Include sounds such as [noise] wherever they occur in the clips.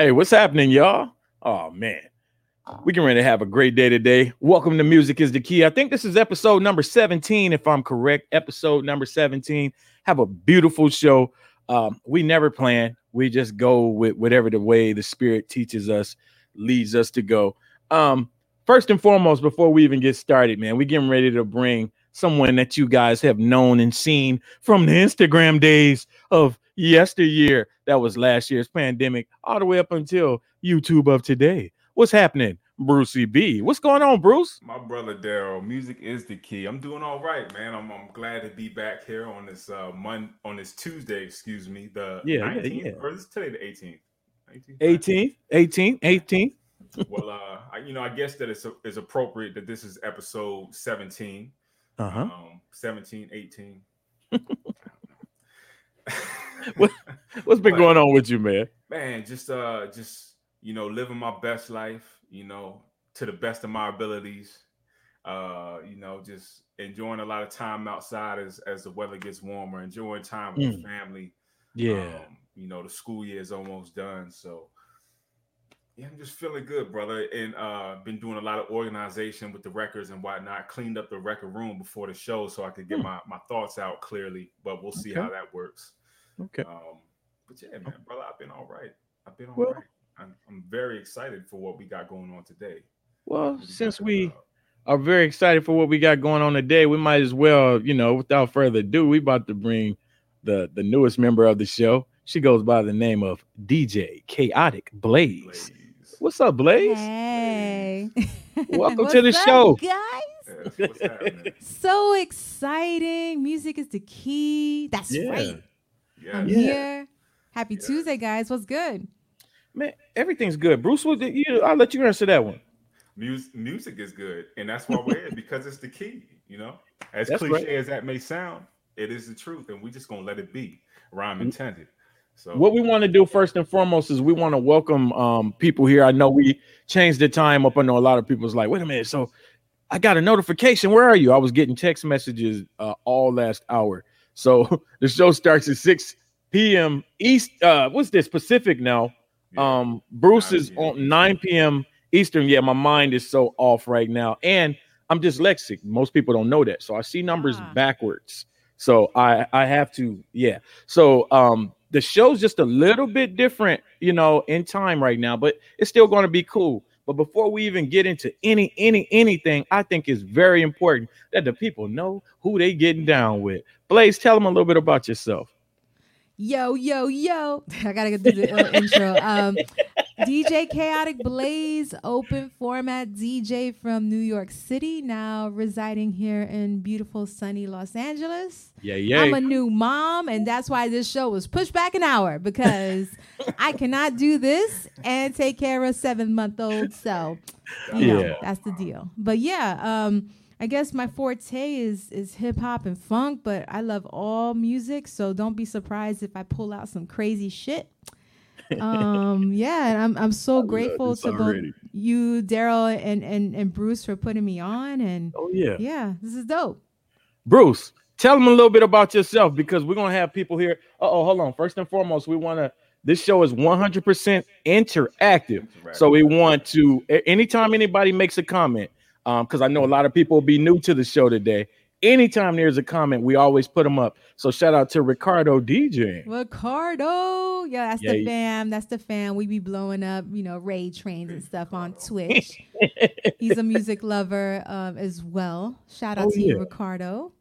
Hey, what's happening, y'all? Oh man, we can ready to have a great day today. Welcome to Music is the Key. I think this is episode number 17, if I'm correct. Episode number 17. Have a beautiful show. Um, we never plan, we just go with whatever the way the spirit teaches us, leads us to go. Um, first and foremost, before we even get started, man, we getting ready to bring someone that you guys have known and seen from the Instagram days of yesteryear. That was last year's pandemic, all the way up until YouTube of today. What's happening, Brucey B? What's going on, Bruce? My brother Daryle, music is the key. I'm doing all right, man. I'm, I'm glad to be back here on this uh Mon- on this Tuesday, excuse me, the Yeah, yeah, 19th, yeah. or this is today the 18th. 18th, 18th, 18th. well, uh, I, you know, I guess that it's it's appropriate that this is episode 17, Uh-huh. um, 17, 18. [laughs] What- What's been But- going on with you, man? man just uh just you know living my best life you know to the best of my abilities uh you know just enjoying a lot of time outside as as the weather gets warmer enjoying time with the family Yeah. um, you know the school year is almost done so yeah i'm just feeling good brother and uh been doing a lot of organization with the records and whatnot cleaned up the record room before the show so i could get Hmm. my my thoughts out clearly but we'll see Okay. how that works Okay. um, but yeah, man, brother, I've been all right. I've been all Well- right. I'm, I'm very excited for what we got going on today. Well, since we are very excited for what we got going on today, we might as well, you know, without further ado, we about to bring the the newest member of the show. She goes by the name of DJ Kaotic Blaze. Blaze. What's up, Blaze? Hey. Welcome What's [laughs] to the up, show. guys. Yes, what's? So exciting. Music is the key. That's Yeah. right. I'm Yeah. here. Happy Yeah. Tuesday, guys. What's good? Man, everything's good. Bruce, what did you? I'll let you answer that one. Mus- music is good, and that's why we're here because it's the key. You know, as That's cliche right. as that may sound, it is the truth, and we're just gonna let it be. Rhyme mm. intended. So What we want to do first and foremost is we want to welcome um, people here. I know we changed the time up. I know a lot of people's like, wait a minute. So I got a notification. Where are you? I was getting text messages uh, all last hour. So [laughs] the show starts at 6 p.m. East. Uh, what's this? Pacific now. yeah. Um, Bruce is on 9 p.m. Eastern. Yeah, my mind is so off right now. And I'm dyslexic. Most people don't know that. So I see numbers Ah. backwards. So I I have to, yeah. So um the show's just a little bit different, you know, in time right now, but it's still going to be cool. But before we even get into any any anything, I think it's very important that the people know who they getting down with. Blaze, tell them a little bit about yourself. Yo, yo, yo. [laughs] I gotta do the intro. Um, DJ Kaotic Blaze, open format DJ from New York City, now residing here in beautiful sunny Los Angeles. Yeah, yeah. I'm a new mom, and that's why this show was pushed back an hour because [laughs] I cannot do this and take care of a seven month old. So, you know, Yeah. that's the deal. But yeah, um, I guess my forte is is hip hop and funk, but I love all music, so don't be surprised if I pull out some crazy shit. Um, yeah, and I'm I'm so [laughs] grateful this to both you, Daryle, and and and Bruce for putting me on, and oh yeah. yeah, this is dope. Bruce, tell them a little bit about yourself because we're gonna have people here. Uh oh, hold on. First and foremost, we want to. This show is 100% interactive, so we want to. Anytime anybody makes a comment, um, because I know a lot of people will be new to the show today. Anytime there's a comment, we always put them up. So shout out to Ricardo DJ. Ricardo. Yeah, that's Yeah, the fam. That's the fam. We be blowing up, you know, raid trains and stuff on [laughs] Twitch. He's a music lover um, as well. Shout out Oh, to you. Ricardo.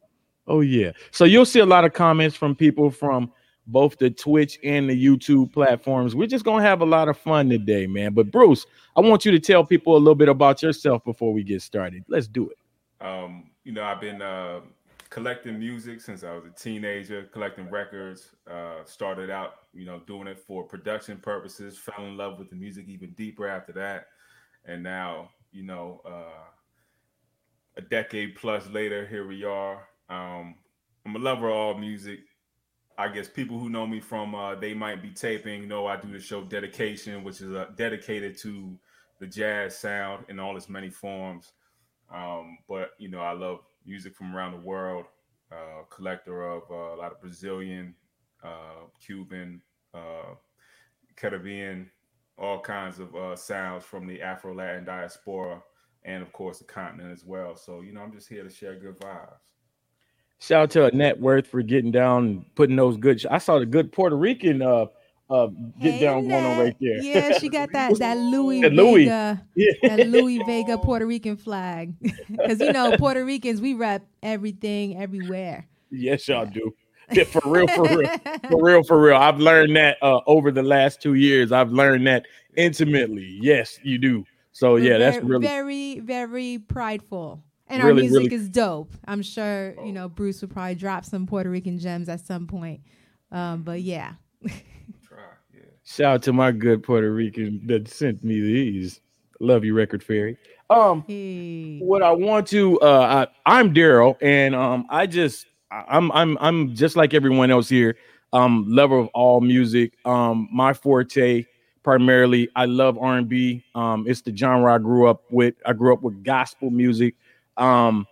Oh yeah. So you'll see a lot of comments from people from both the Twitch and the YouTube platforms. We're just gonna have a lot of fun today, man. But Bruce, I want you to tell people a little bit about yourself before we get started. Let's do it. Um, you know, I've been uh, collecting music since I was a teenager, collecting records. Uh, started out, you know, doing it for production purposes. Fell in love with the music even deeper after that, and now, you know, uh, a decade plus later, here we are. Um, I'm a lover of all music. I guess people who know me from uh, they might be taping know I do the show Dedication, which is uh, dedicated to the jazz sound in all its many forms. Um, but you know, I love music from around the world. Uh, collector of uh, a lot of Brazilian, uh, Cuban, uh, Caribbean, all kinds of uh, sounds from the Afro Latin diaspora and of course the continent as well. So you know, I'm just here to share good vibes. Shout out to Annette Worth for getting down putting those good. I saw the good Puerto Rican uh get Hey, down going on right there. Yeah, she [laughs] got that that Louis That Louis. Vega, [laughs] Yeah. that Louis Vega Puerto Rican flag. [laughs] Because you know Puerto Ricans, we rep everything everywhere. Yes, y'all do. Yeah, for real, for real, for real, for real. I've learned that uh, over the last two years. I've learned that intimately. Yes, you do. So We're yeah, that's really very, very prideful. And Really, our music really- is dope. I'm sure you know Bruce would probably drop some Puerto Rican gems at some point. Um, but yeah. Shout out to my good Puerto Rican that sent me these. Love you, Record Fairy. Um, hey, what I want to uh I, I'm Daryle and um I just I'm I'm I'm just like everyone else here. Um lover of all music. Um my forte primarily I love R&B um it's the genre I grew up with. I grew up with gospel music. Um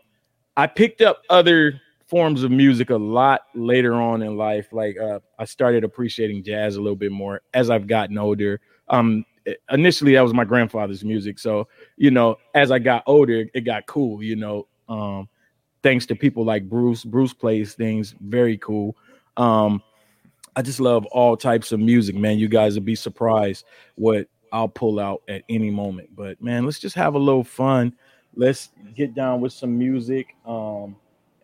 I picked up other forms of music a lot later on in life like uh I started appreciating jazz a little bit more as I've gotten older um initially that was my grandfather's music so you know, as I got older, it got cool, you know. Um, thanks to people like Bruce. Bruce plays things very cool. Um, I just love all types of music, man. You guys would be surprised what I'll pull out at any moment. But man, let's just have a little fun. Let's get down with some music. Um,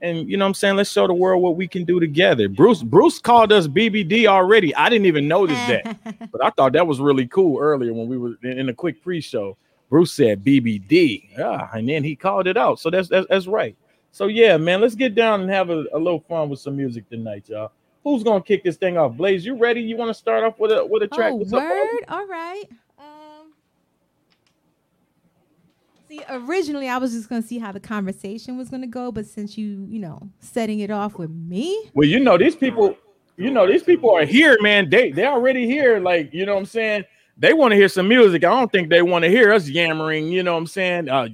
and you know what I'm saying? Let's show the world what we can do together. Bruce, Bruce called us BBD already. I didn't even notice that [laughs] but I thought that was really cool earlier when we were in a quick pre-show. Bruce said BBD, yeah, and then he called it out. So that's that's, that's right. So yeah, man, let's get down and have a, a little fun with some music tonight, y'all. Who's gonna kick this thing off? Blaze, you ready? You want to start off with a with a track? oh What's up, word, all right. Um, see, originally I was just gonna see how the conversation was gonna go, but since you, you know, setting it off with me, Well, you know these people, you know these people are here, man. They they already here. Like you know what I'm saying. They want to hear some music. I don't think they want to hear us yammering. You know what I'm saying? Uh,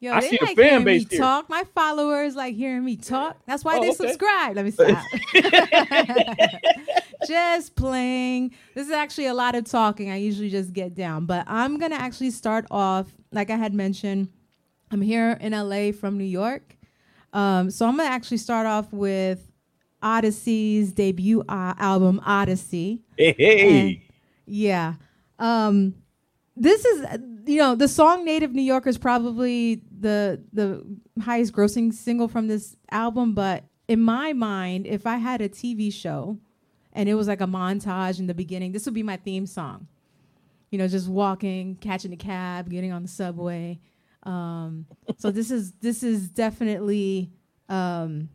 Yo, I they see like fan hearing base me talk. My followers like hearing me talk. That's why Oh, they okay. subscribe. Let me [laughs] stop. [laughs] just playing. This is actually a lot of talking. I usually just get down, but I'm gonna actually start off like I had mentioned. I'm here in LA from New York, um, so I'm gonna actually start off with Odyssey's debut uh, album, Odyssey. hey, hey. And- yeah. Um this is you know, the song Native New Yorker is probably the the highest grossing single from this album, but in my mind, if I had a TV show and it was like a montage in the beginning, this would be my theme song. You know, just walking, catching a cab, getting on the subway. Um, so this is this is definitely um,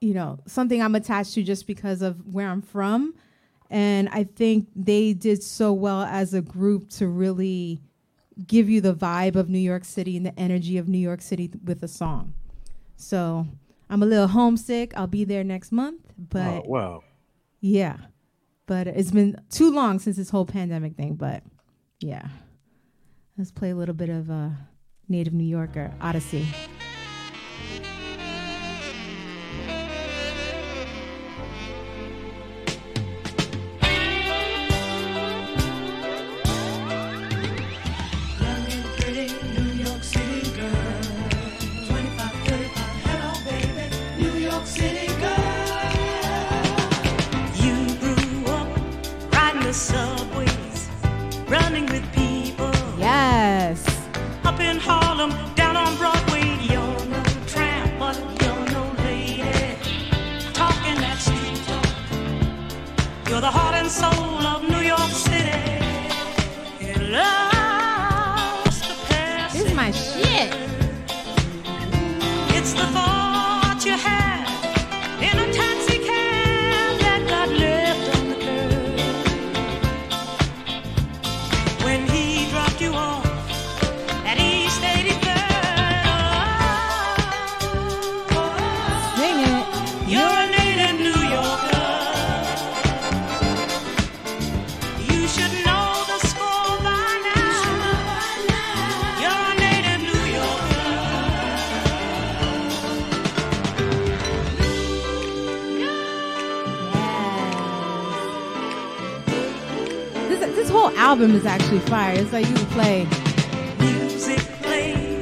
you know something I'm attached to just because of where I'm from, and I think they did so well as a group to really give you the vibe of New York City and the energy of New York City th- with a song. So I'm a little homesick. I'll be there next month, but Oh, wow. yeah. But it's been too long since this whole pandemic thing. But yeah. Let's play a little bit of uh, Native New Yorker Odyssey. Album is actually fire. It's like you can play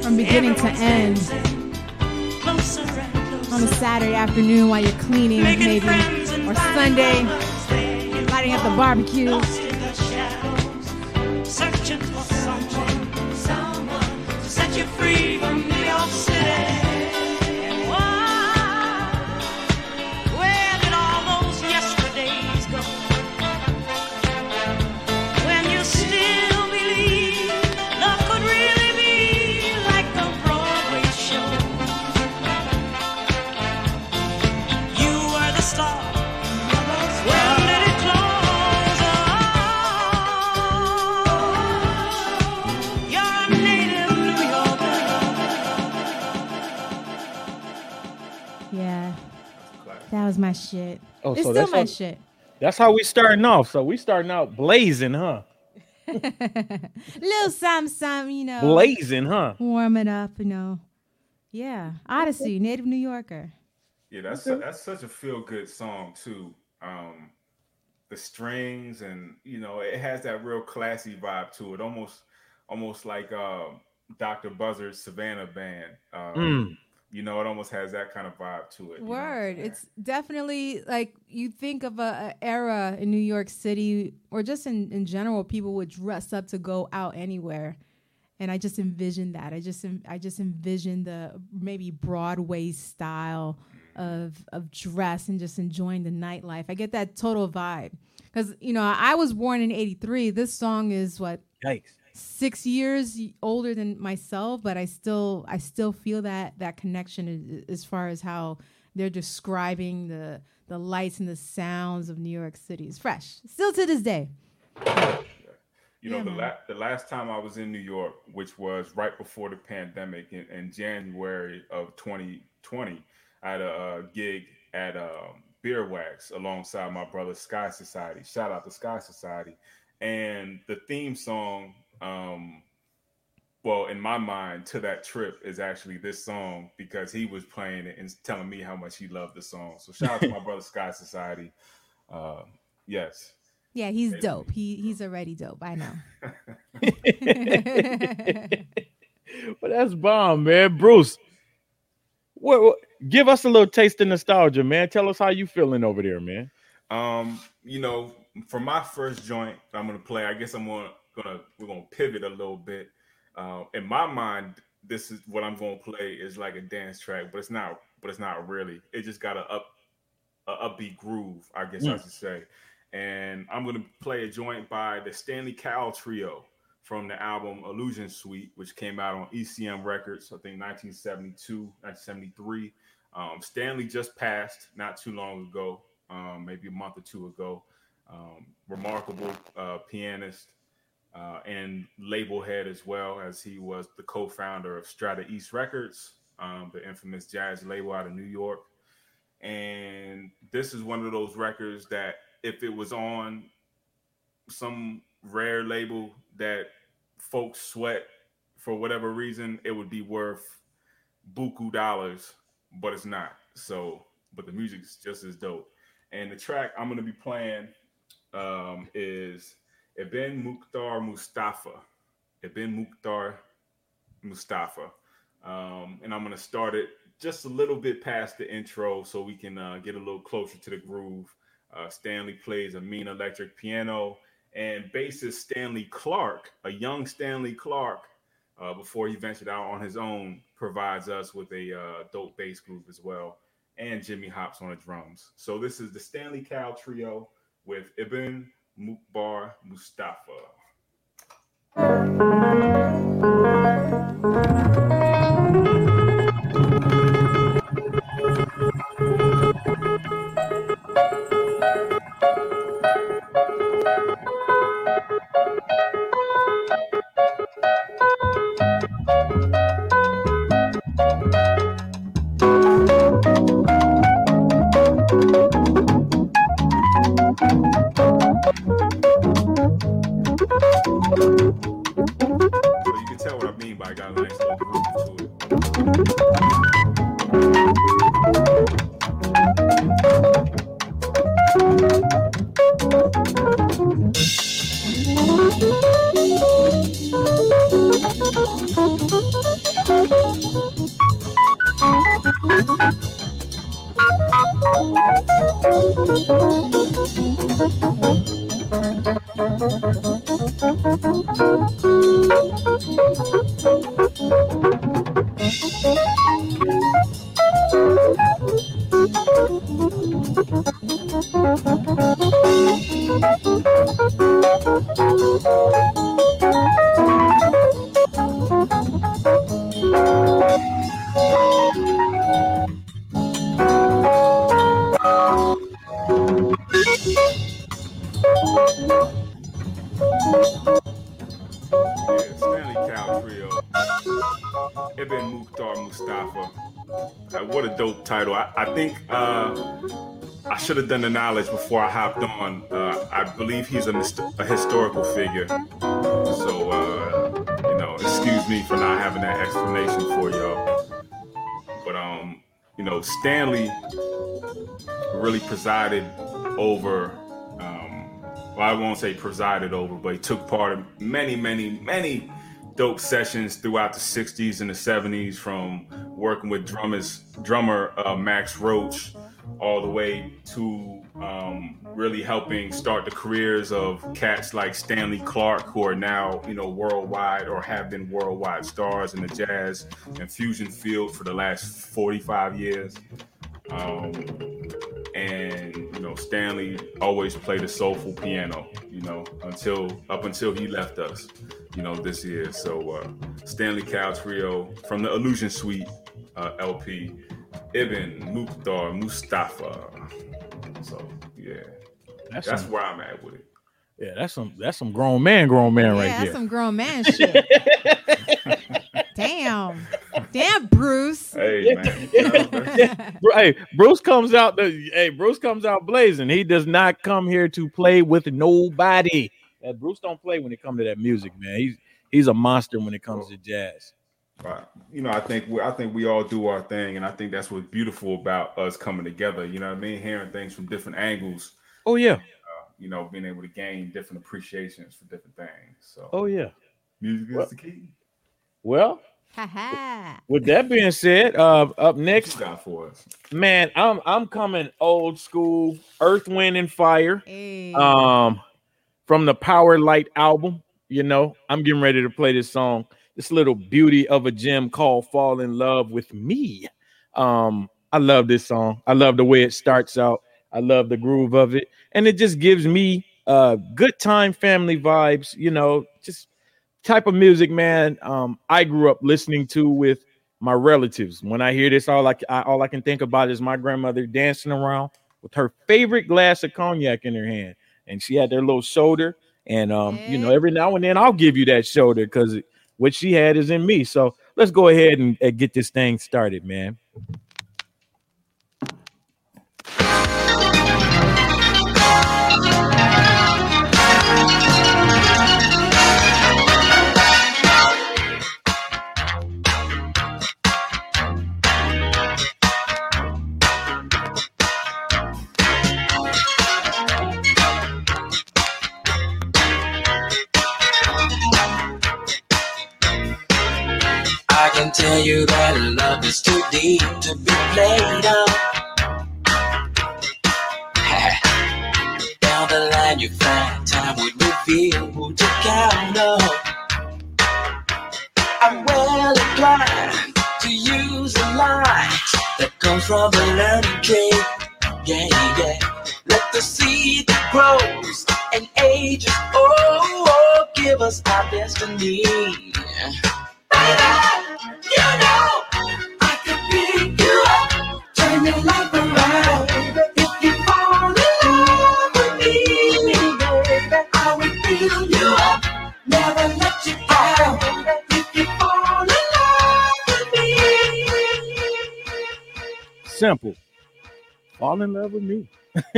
From beginning to end. on a Saturday afternoon while you're cleaning, maybe, or Sunday, lighting up the barbecue. Oh, it's so still that's my how, shit. that's how we starting off. So we starting out blazing, huh? [laughs] Little some, some, you know, Blazing, huh? warm it up, you know. Yeah, Odyssey, native New Yorker. Yeah, that's that's such a feel good song too. Um, the strings and you know it has that real classy vibe to it, almost almost like um, Dr. Buzzard's Savannah Band. Um, Mm. You know, it almost has that kind of vibe to it. you know Word. It's definitely like you think of a, a era in New York City or just in, in general, people would dress up to go out anywhere. And I just envisioned that. I just I just envisioned the maybe Broadway style mm-hmm. of of dress and just enjoying the nightlife. I get that total vibe. Cause you know, I was born in eighty three. This song is what Yikes. Six years older than myself, but I still I still feel that that connection as far as how they're describing the the lights and the sounds of New York City. It's fresh, still to this day. You know, Yeah, the, la- the last time I was in New York, which was right before the pandemic in, in January of 2020, I had a, uh gig at um, Beer Wax alongside my brother Sky Society. Shout out to Sky Society. And the theme song, um, well, in my mind, to that trip is actually this song because he was playing it and telling me how much he loved the song. So shout out to my [laughs] brother Sky Society. Uh, yes. Yeah, he's Basically. dope. He he's already dope. I know. [laughs] Well, that's bomb, man. Bruce, what, what- give us a little taste of nostalgia, man. Tell us how you feeling over there, man. Um, you know, for my first joint I'm gonna play, I guess I'm gonna gonna we're gonna pivot a little bit. Uh, in my mind, this is what I'm gonna play is like a dance track, but it's not. But it's not really. It just got a up a upbeat groove, I guess I Mm. should say. And I'm gonna play a joint by the Stanley Cowell Trio from the album Illusion Suite, which came out on ECM Records, I think 1972, 1973. Um, Stanley just passed not too long ago, um, maybe a month or two ago. Um, remarkable uh, pianist uh, and label head as well, as he was the co-founder of Strata East Records, um, the infamous jazz label out of New York. And this is one of those records that, if it was on some rare label that folks sweat for whatever reason, it would be worth buku dollars, but it's not. So, but the music's just as dope. And the track I'm gonna be playing um, is Ibn Mukhtar Mustafa. Ibn Mukhtar Mustafa. Um, and I'm gonna start it just a little bit past the intro so we can uh, get a little closer to the groove. Uh, Stanley plays a mean electric piano, and bassist Stanley Clarke, a young Stanley Clarke, uh, before he ventured out on his own, provides us with a uh, dope bass group as well, and Jimmy Hopps on the drums. So this is the Stanley Cowell Trio with Ibn Mukhtar Mustafa. Should have done the knowledge before I hopped on. Uh, I believe he's a, a historical figure. So, uh, you know, excuse me for not having that explanation for y'all. But, um, you know, Stanley really presided over um, well, I won't say presided over, but he took part in many, many, many dope sessions throughout the 60s and the 70s from working with drummers, drummer uh, Max Roach all the way to um, really helping start the careers of cats like Stanley Clarke, who are now, you know, worldwide or have been worldwide stars in the jazz and fusion field for the last 45 years. Um, and you know Stanley always played a soulful piano, you know, until up until he left us, you know, this year. So uh, Stanley Cowell Trio from the Illusion Suite uh, LP, Ibn Mukhtar Mustafa. So yeah, That's, that's some, where I'm at with it. yeah, that's some that's some grown man, grown man yeah, right that's there. some grown man [laughs] shit. Damn. Damn, Bruce. Hey man, you know, [laughs] Bru- hey, Bruce comes out. The, hey, Bruce comes out blazing. He does not come here to play with nobody. Bruce don't play when it comes to that music, man. He's he's a monster when it comes oh. to jazz. Right. You know, I think we, I think we all do our thing, and I think that's what's beautiful about us coming together. You know what I mean? Hearing things from different angles. Oh yeah, You know, being able to gain different appreciations for different things. So, oh yeah. music Well- is the key. Well, Ha ha. with that being said, uh, up What next, you got for us? man, I'm I'm coming old school, Earth, Wind, and Fire. Hey. um from the Powerlight album you know i'm getting ready to play this song this little beauty of a gem called fall in love with me. Um i love this song. I love the way it starts out. I love the groove of it. And it just gives me uh good time family vibes you know just type of music man um i grew up listening to with my relatives. When i hear this all i, I all i can think about is my grandmother dancing around with her favorite glass of cognac in her hand. And she had their little shoulder. And um, you know, every now and then I'll give you that shoulder because what she had is in me. So let's go ahead and, and get this thing started, man. Tell you that love is too deep to be played up. [laughs] Down the line, you find time would reveal who to count on. I'm well inclined to use a line that comes from the learning tree. Yeah, yeah. Let the seed that grows and ages, oh, oh give us our destiny. Simple. Fall in love with me. [laughs]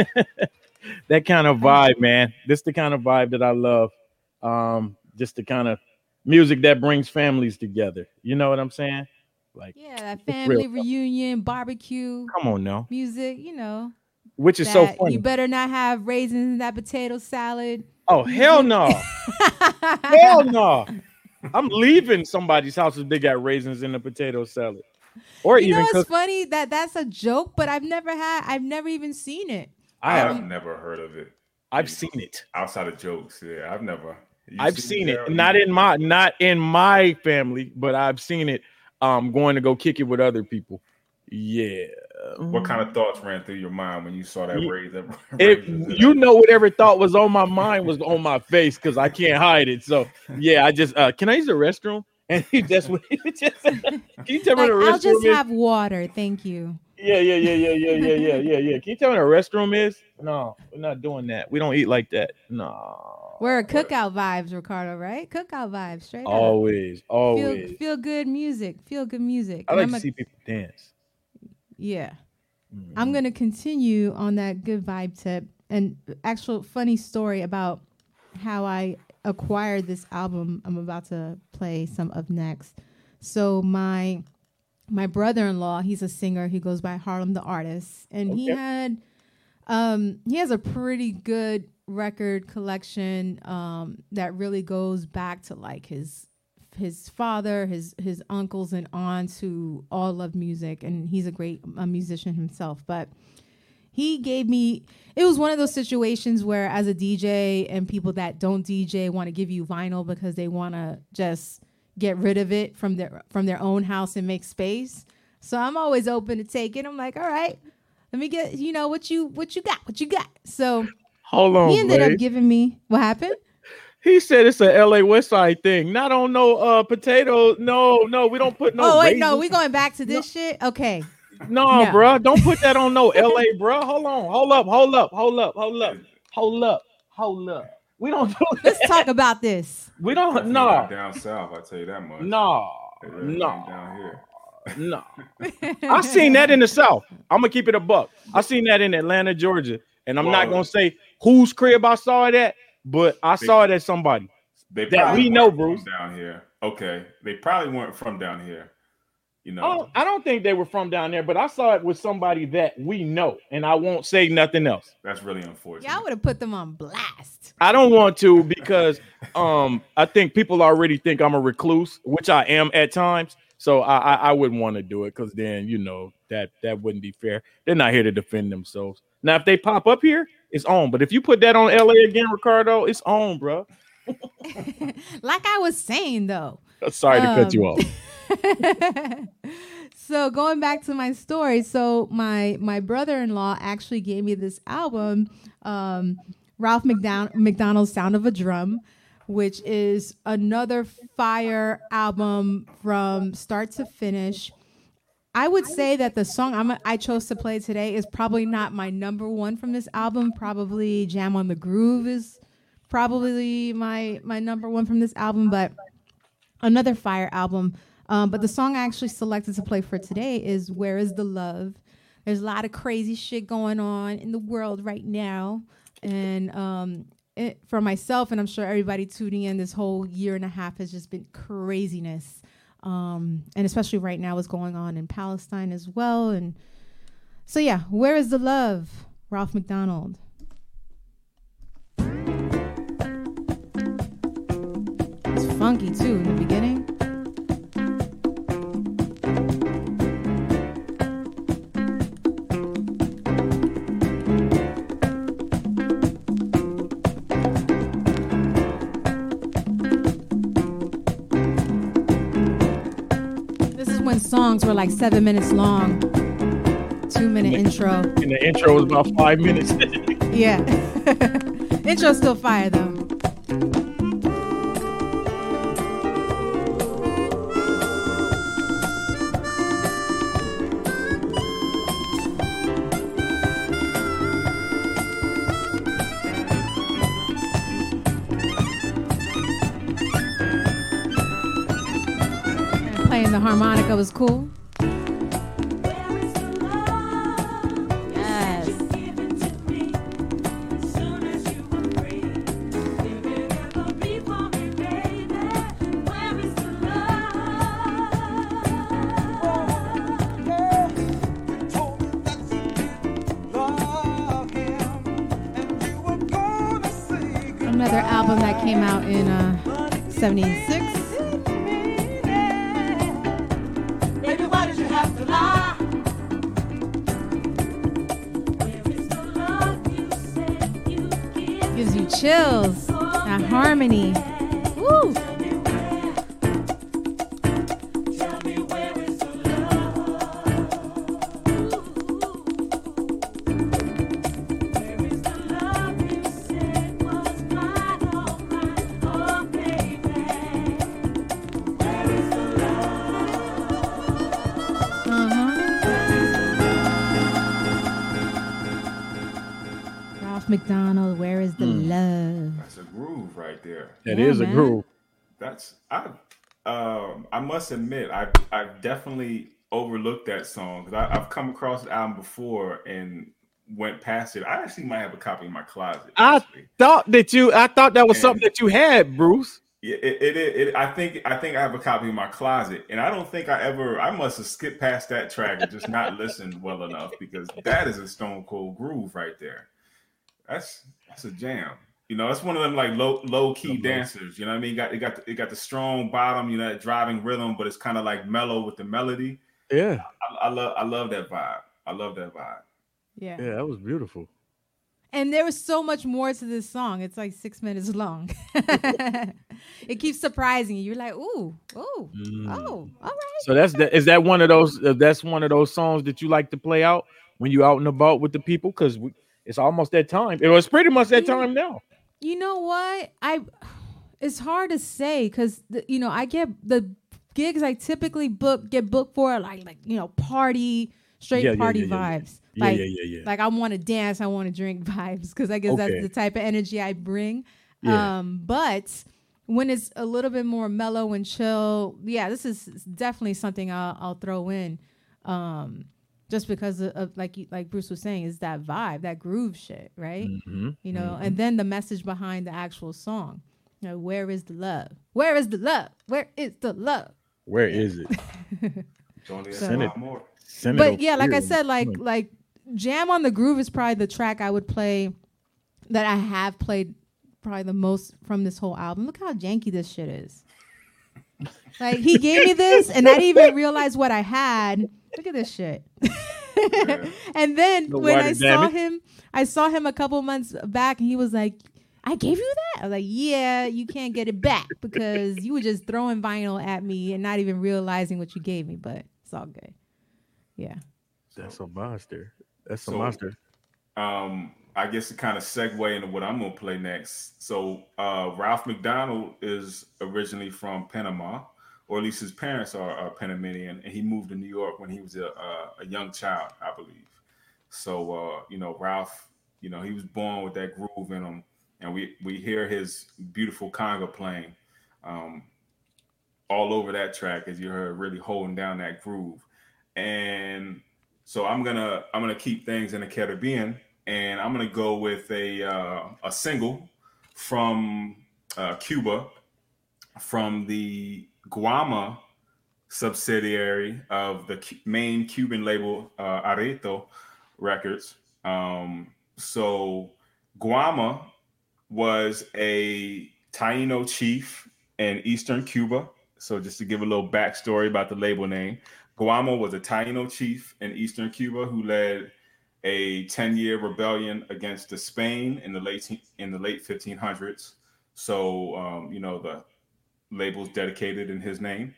that kind of vibe, man. This the kind of vibe that I love. Um, just to kind of music that brings families together. You know what I'm saying? Like, yeah, that family reunion, barbecue, come on now. music, you know. Which is so funny. You better not have raisins in that potato salad. oh, hell no. [laughs] Hell no. I'm leaving somebody's house if they got raisins in the potato salad. Or You even what's cook. funny? That that's a joke, but I've never had. I've never even seen it. I have. I've never heard of it I've seen it. outside of jokes. Yeah, I've never. You I've seen it. Gerald? Not in my not in my family, but I've seen it. Um, going to go kick it with other people. Yeah. What kind of thoughts ran through your mind when you saw that Ye- raise? That [laughs] It, raisins you know whatever thought was on my mind was on my face because I can't hide it. So yeah, I just uh can I use the restroom? [laughs] And he just, just can you tell me Like, the restroom I'll just is? have water, thank you. Yeah, yeah, yeah, yeah, yeah, yeah, yeah, yeah, yeah. Can you tell me the restroom is? No, we're not doing that. We don't eat like that. No. We're a cookout vibes, Ricardo, right? Cookout vibes, straight up. Always, Feel always. feel good music. Feel good music. I like I'm to a- see people dance. Yeah. Mm. I'm going to continue on that good vibe tip. And actual funny story about how I acquired this album I'm about to play some of next. So my my brother-in-law, he's a singer, he goes by Harlem the Artist, and he had um he has a pretty good record collection um that really goes back to like his his father, his his uncles and aunts who all love music, and he's a great musician himself. But he gave me it was one of those situations where as a DJ and people that don't DJ want to give you vinyl because they want to just get rid of it from their from their own house and make space. So I'm always open to take it. I'm like, all right, let me get you know what you what you got, what you got. So Hold on, he ended Blaze. up giving me what happened. He said it's a LA West Side thing. Not on no uh potato. No, no, we don't put no. oh wait, no, we going back to this shit. Okay, no, no. bruh. Don't put that on no LA, bruh. Hold on, hold up, hold up, hold up, hold up, hold up, hold up. We don't do let's that. talk about this. [laughs] We don't. Definitely No, not down south. I tell you that much. no, really no, down here. no. [laughs] I seen that in the South. I'm gonna keep it a buck. I seen that in Atlanta, Georgia, and I'm not gonna say whose crib I saw it at, but I saw it at somebody. They That we know, weren't Bruce. Down here. Okay. They probably weren't from down here. You know. Oh, I don't think they were from down there, but I saw it with somebody that we know, and I won't say nothing else. That's really unfortunate. Y'all would have put them on blast. I don't want to because um I think people already think I'm a recluse, which I am at times. So I I, I wouldn't want to do it because then you know that that wouldn't be fair. They're not here to defend themselves. Now if they pop up here, it's on. But if you put that on LA again, Ricardo, it's on, bro. [laughs] like I was saying though. Sorry to cut you Um, off. [laughs] so going back to my story, so my my brother-in-law actually gave me this album, um, Ralph McDown- MacDonald's "Sound of a Drum," which is another fire album from start to finish. I would say that the song I'm, I chose to play today is probably not my number one from this album. Probably "Jam on the Groove" is probably my my number one from this album, but another fire album. Um, but the song I actually selected to play for today is "Where Is the Love." There's a lot of crazy shit going on in the world right now, and um, it, for myself, and I'm sure everybody tuning in, this whole year and a half has just been craziness, um, and especially right now, what's going on in Palestine as well. And so, yeah, "Where Is the Love?" Ralph MacDonald. It's funky too in the beginning. Songs were like seven minutes long, two minute intro. And the intro was about five minutes. [laughs] Yeah. [laughs] Intro's still fire though. Harmonica was cool. Chills. That harmony. Woo! A man. groove. That's I. Um, I must admit, I I definitely overlooked that song because I've come across the album before and went past it. I actually might have a copy in my closet. I thought that you. I thought that was Yeah. something that you had, Bruce. Yeah, it, it, it, it- I think I think I have a copy in my closet, and I don't think I ever. I must have skipped past that track and just not listened well enough because that is a stone cold groove right there. That's that's a jam. You know, it's one of them like low low key dancers. You know what I mean? Got it got the, it got the strong bottom. You know, that driving rhythm, but it's kind of like mellow with the melody. Yeah, I, I love I love that vibe. I love that vibe. Yeah. yeah, that was beautiful. And there was so much more to this song. It's like six minutes long. [laughs] it keeps surprising you. You're like, ooh, ooh, Mm. oh, all right. So that's that. Is that one of those? Uh, that's one of those songs that you like to play out when you're out and about with the people? Because it's almost that time. It was pretty much that time now. You know what? I it's hard to say because you know I get the gigs I typically book get booked for like like you know party straight Yeah, party yeah, yeah, vibes. Yeah, like yeah, yeah, yeah. like I want to dance, I want to drink [laughs] vibes because I guess Okay. that's the type of energy I bring. Yeah. Um, but when it's a little bit more mellow and chill, yeah, this is definitely something I'll, I'll throw in. Um, just because of, of like like Bruce was saying, is that vibe, that groove shit, right? Mhm. You know, and then the message behind the actual song. You know, where is the love? Where is the love? Where is the love? Where is it? [laughs] So- Send it. Send it but over yeah, like I said, like like Jam on the Groove is probably the track I would play that I have played probably the most from this whole album. Look how janky this shit is. Like he gave me this and I didn't even realize what I had. Look at this shit. [laughs] and then No when I water saw damage. him, I saw him a couple months back and he was like, I gave you that? I was like, Yeah, you can't get it back because you were just throwing vinyl at me and not even realizing what you gave me, but it's all good. Yeah. that's a monster. That's a So- monster. um I guess to kind of segue into what I'm gonna play next. So uh Ralph MacDonald is originally from Panama, or at least his parents are, are Panamanian, and he moved to New York when he was a, a, a young child, I believe. So uh, you know, Ralph, you know, he was born with that groove in him, and we we hear his beautiful conga playing um all over that track as you heard really holding down that groove. And so I'm gonna I'm gonna keep things in the Caribbean, and I'm gonna go with a uh, a single from uh, Cuba, from the Guama subsidiary of the main Cuban label uh, Areito Records. Um, so Guama was a Taino chief in eastern Cuba. So just to give a little backstory about the label name, Guama was a Taino chief in eastern Cuba who led a 10-year rebellion against the Spain in the late in the late 1500s. So um, you know the label's dedicated in his name.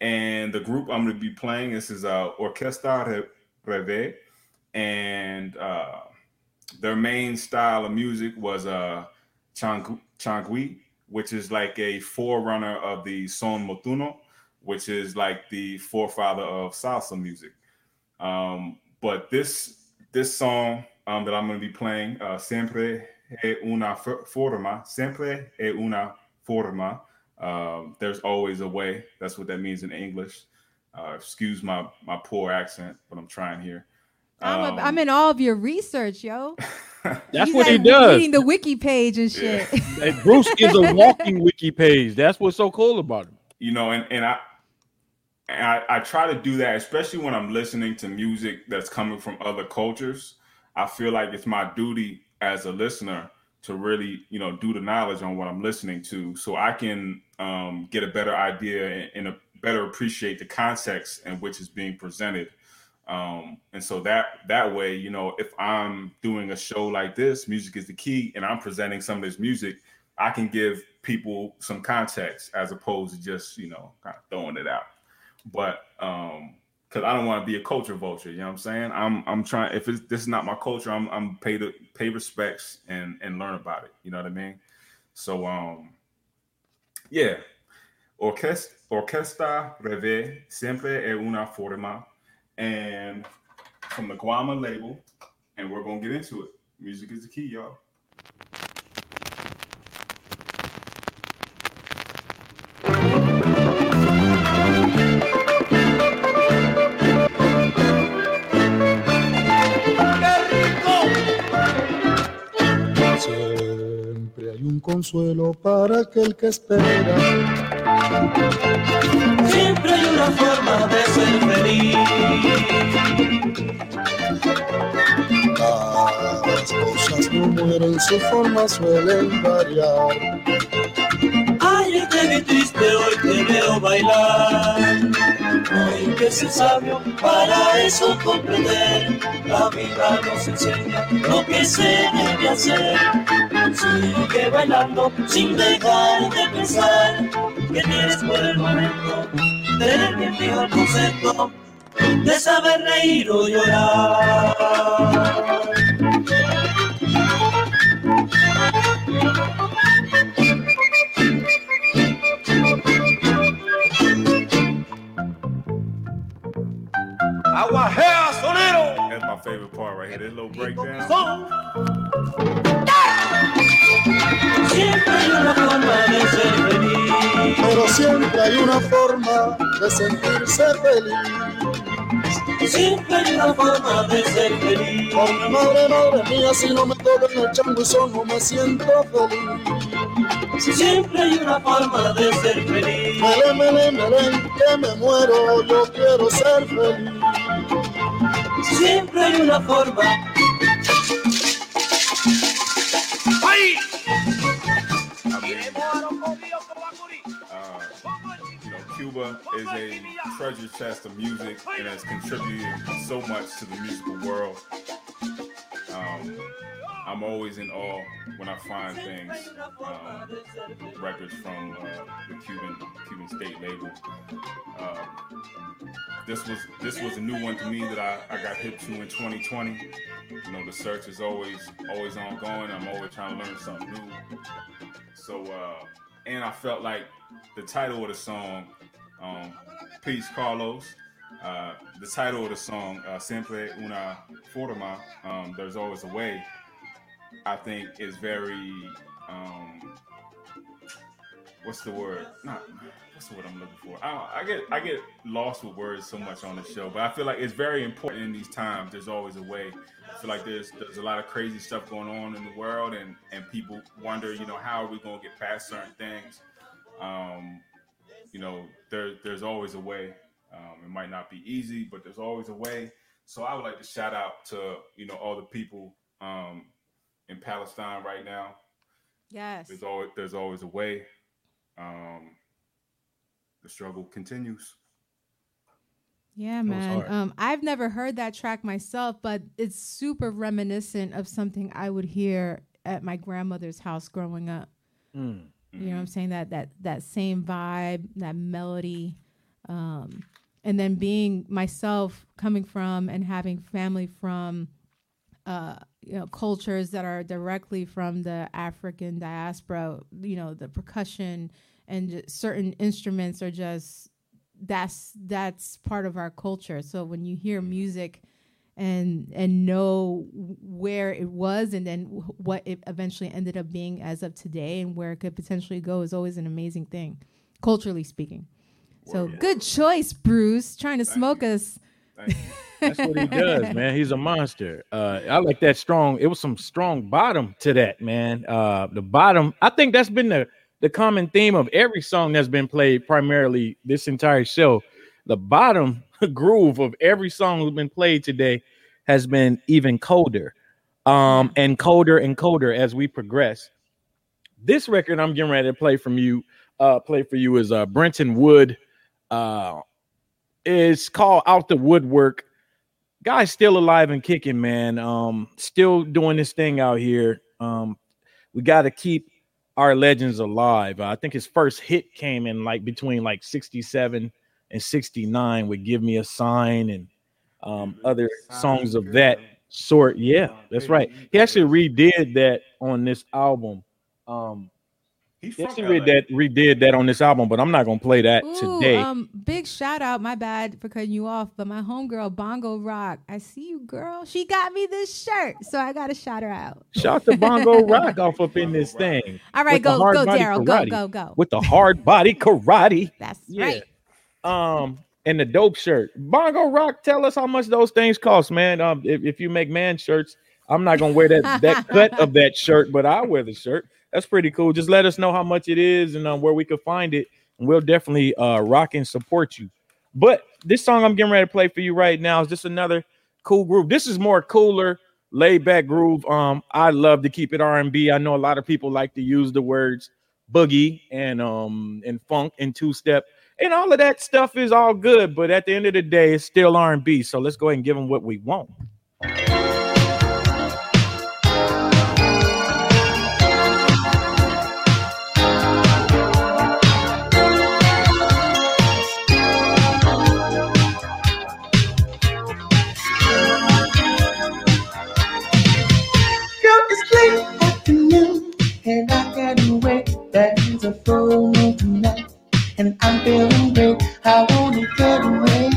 And the group I'm going to be playing this is uh, Orquesta Reve, and uh, their main style of music was uh, chang- changui, which is like a forerunner of the son montuno, which is like the forefather of salsa music. Um, but this this song um, that I'm going to be playing, uh, siempre es una forma, siempre es una forma. Um, there's always a way. That's what that means in English. Uh, excuse my my poor accent, but I'm trying here. I'm, a, Um, I'm in all of your research, yo. [laughs] That's He's what he like does. Reading the wiki page and shit. [laughs] Hey, Bruce is a [laughs] walking wiki page. That's what's so cool about him. you know, and, and I, and I I try to do that, especially when I'm listening to music that's coming from other cultures. I feel like it's my duty as a listener to really you know do the knowledge on what I'm listening to, so I can um, get a better idea and, and a better appreciate the context in which is being presented. Um, and so that that way, you know, if I'm doing a show like this, music is the key, and I'm presenting some of this music, I can give people some context as opposed to just you know kind of throwing it out. But um, because I don't want to be a culture vulture. You know what I'm saying? I'm I'm trying. If this is not my culture, I'm I'm pay to pay respects and and learn about it. You know what I mean? So um, yeah, orquesta orquesta Revé siempre es una forma, and from the Guama label, and we're gonna get into it. Music is the key, y'all. Consuelo para aquel que espera. Siempre hay una forma de ser feliz. Las cosas no mueren, su forma suelen variar. Ayer te vi triste, hoy te veo bailar. Hoy que ser sabio, para eso comprender. La vida nos enseña lo que se debe hacer. Sigue bailando sin dejar de pensar que tienes por el momento. Tener fijo el concepto de saber reír o llorar. Aguajea sonero. That's my favorite part right here. This little breakdown. Siempre hay una forma de ser feliz. Pero siempre hay una forma de sentirse feliz. Siempre hay una forma de ser feliz. Por mi madre, madre mía, si no me tocan el son, no me siento feliz. Siempre hay una forma de ser feliz. Mele, mele, mele, que me muero, yo quiero ser feliz. Siempre hay una forma. ¡Ay! I mean, uh, you know, Cuba is a treasure chest of music and has contributed so much to the musical world. Um, I'm always in awe when I find things, um, records from uh, the Cuban Cuban state label. Uh, this was this was a new one to me that I, I got hip to in 2020. You know, the search is always always ongoing. I'm always trying to learn something new. So, uh, and I felt like the title of the song, um, Peace Carlos, uh, the title of the song, uh, Siempre Una Forma, um, There's Always a Way, I think is very, um, what's the word? Not, what's the word I'm looking for? I, I get I get lost with words so much on the show, but I feel like it's very important in these times. There's always a way. I feel like there's there's a lot of crazy stuff going on in the world, and and people wonder, you know, how are we going to get past certain things? Um, you know, there there's always a way. Um, it might not be easy, but there's always a way. So I would like to shout out to you know all the people um, in Palestine right now. Yes. There's always there's always a way. Um, the struggle continues. Yeah, man. Um, I've never heard that track myself, but it's super reminiscent of something I would hear at my grandmother's house growing up. Mm. You know what I'm saying? That that that same vibe, that melody. Um, and then being myself coming from and having family from uh, you know, cultures that are directly from the African diaspora, you know, the percussion and certain instruments are just that's that's part of our culture. So when you hear music and and know where it was and then wh- what it eventually ended up being as of today and where it could potentially go is always an amazing thing, culturally speaking. So good choice, Bruce. Trying to smoke us. That's what he does, [laughs] man. He's a monster. Uh, I like that strong. It was some strong bottom to that, man. Uh, the bottom. I think that's been the the common theme of every song that's been played, primarily this entire show. The bottom [laughs] groove of every song that's been played today has been even colder. um, and colder and colder as we progress. This record I'm getting ready to play from you, uh, play for you is uh Brenton Wood. Uh, is called Out the Woodwork. Guy's still alive and kicking, man. Um, still doing this thing out here. Um, we got to keep our legends alive. I think his first hit came in like between like 67 and 69 with Give Me a Sign and um, other songs of that sort. Yeah, that's right. He actually redid that on this album. Um, he from actually LA. redid that, redid that on this album, but I'm not gonna play that Ooh, today. um, big shout out. My bad for cutting you off, but my homegirl Bongo Rock. I see you, girl. She got me this shirt, so I gotta shout her out. Shout to Bongo [laughs] Rock off up in this thing. All right, With go, go, Daryle. Go, go, go. With the hard body karate. That's Yeah. right. Um, and the dope shirt. Bongo Rock, tell us how much those things cost, man. Um, if, if you make man shirts, I'm not gonna wear that that [laughs] cut of that shirt, but I wear the shirt. That's pretty cool. Just let us know how much it is and um, where we could find it, and we'll definitely uh rock and support you. But this song I'm getting ready to play for you right now is just another cool groove. This is more cooler, laid back groove. Um, I love to keep it R&B. I know a lot of people like to use the words boogie and um and funk and two step and all of that stuff is all good. But at the end of the day, it's still R&B. So let's go ahead and give them what we want. Moon tonight, and I'm feeling great. I wanna get away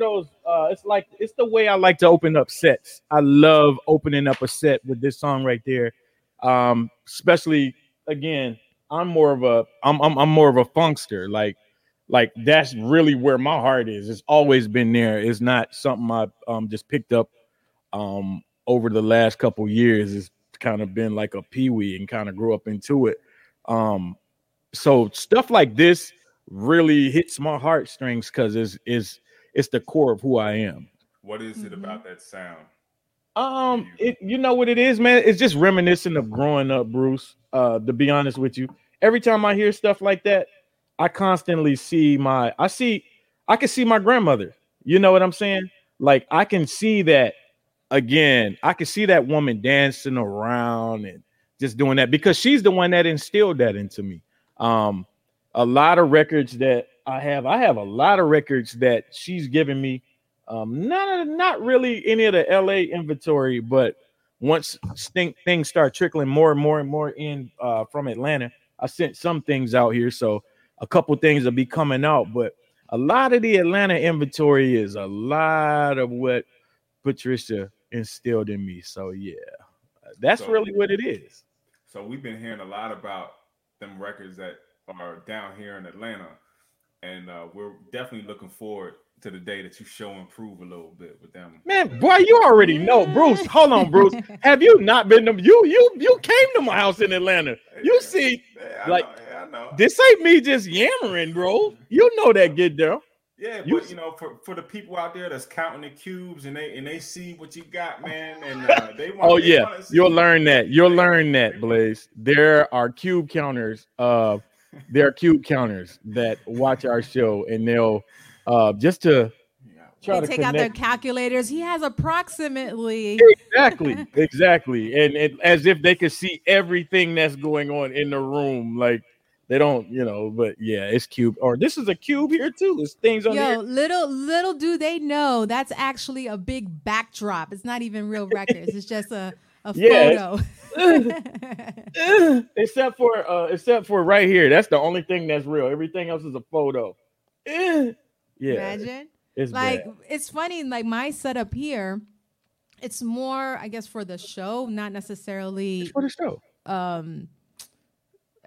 those. Uh, it's like it's the way I like to open up sets. I love opening up a set with this song right there. Um, especially again, I'm more of a I'm I'm, I'm more of a funkster. Like like that's really where my heart is. It's always been there. It's not something I um just picked up um over the last couple years. It's kind of been like a peewee and kind of grew up into it. Um, so stuff like this really hits my heartstrings because it's is it's the core of who I am. What is it about that sound? Um, it you know what it is, man. It's just reminiscent of growing up, Bruce. Uh, to be honest with you, every time I hear stuff like that, I constantly see my I see I can see my grandmother. You know what I'm saying? Like I can see that again. I can see that woman dancing around and just doing that because she's the one that instilled that into me. Um, a lot of records that I have, I have a lot of records that she's given me. Um, not not really any of the LA inventory, but once thing, things start trickling more and more and more in uh, from Atlanta, I sent some things out here, so a couple things will be coming out. But a lot of the Atlanta inventory is a lot of what Patricia instilled in me. So yeah, that's So- really what it is. So we've been hearing a lot about them records that are down here in Atlanta, and uh, we're definitely looking forward to the day that you show and prove a little bit with them. Man, boy, you already know, Bruce. Hold on, Bruce. [laughs] Have you not been to you? You you came to my house in Atlanta. You see, Yeah, I like, know, yeah, I know. this ain't me just yammering, bro. You know that get there. Yeah, You- but you know, for, for the people out there that's counting the cubes and they and they see what you got, [laughs] man, and uh, they want. Oh they yeah, see- you'll learn that. You'll learn that, Blaze. There are cube counters. Uh, there are cube counters that watch our show, and they'll uh just to try They to take out their calculators. He has approximately. exactly, [laughs] exactly, and it, as if they could see everything that's going on in the room, like they don't, you know. But yeah, it's cube. Or this is a cube here too. There's things on Yo, here. little little do they know that's actually a big backdrop. It's not even real records. It's just a a Yeah, photo. [laughs] [laughs] except for uh except for right here. That's the only thing that's real. Everything else is a photo. [laughs] Yeah, Imagine. it's like bad. it's funny like my setup here it's more i guess for the show not necessarily for the show um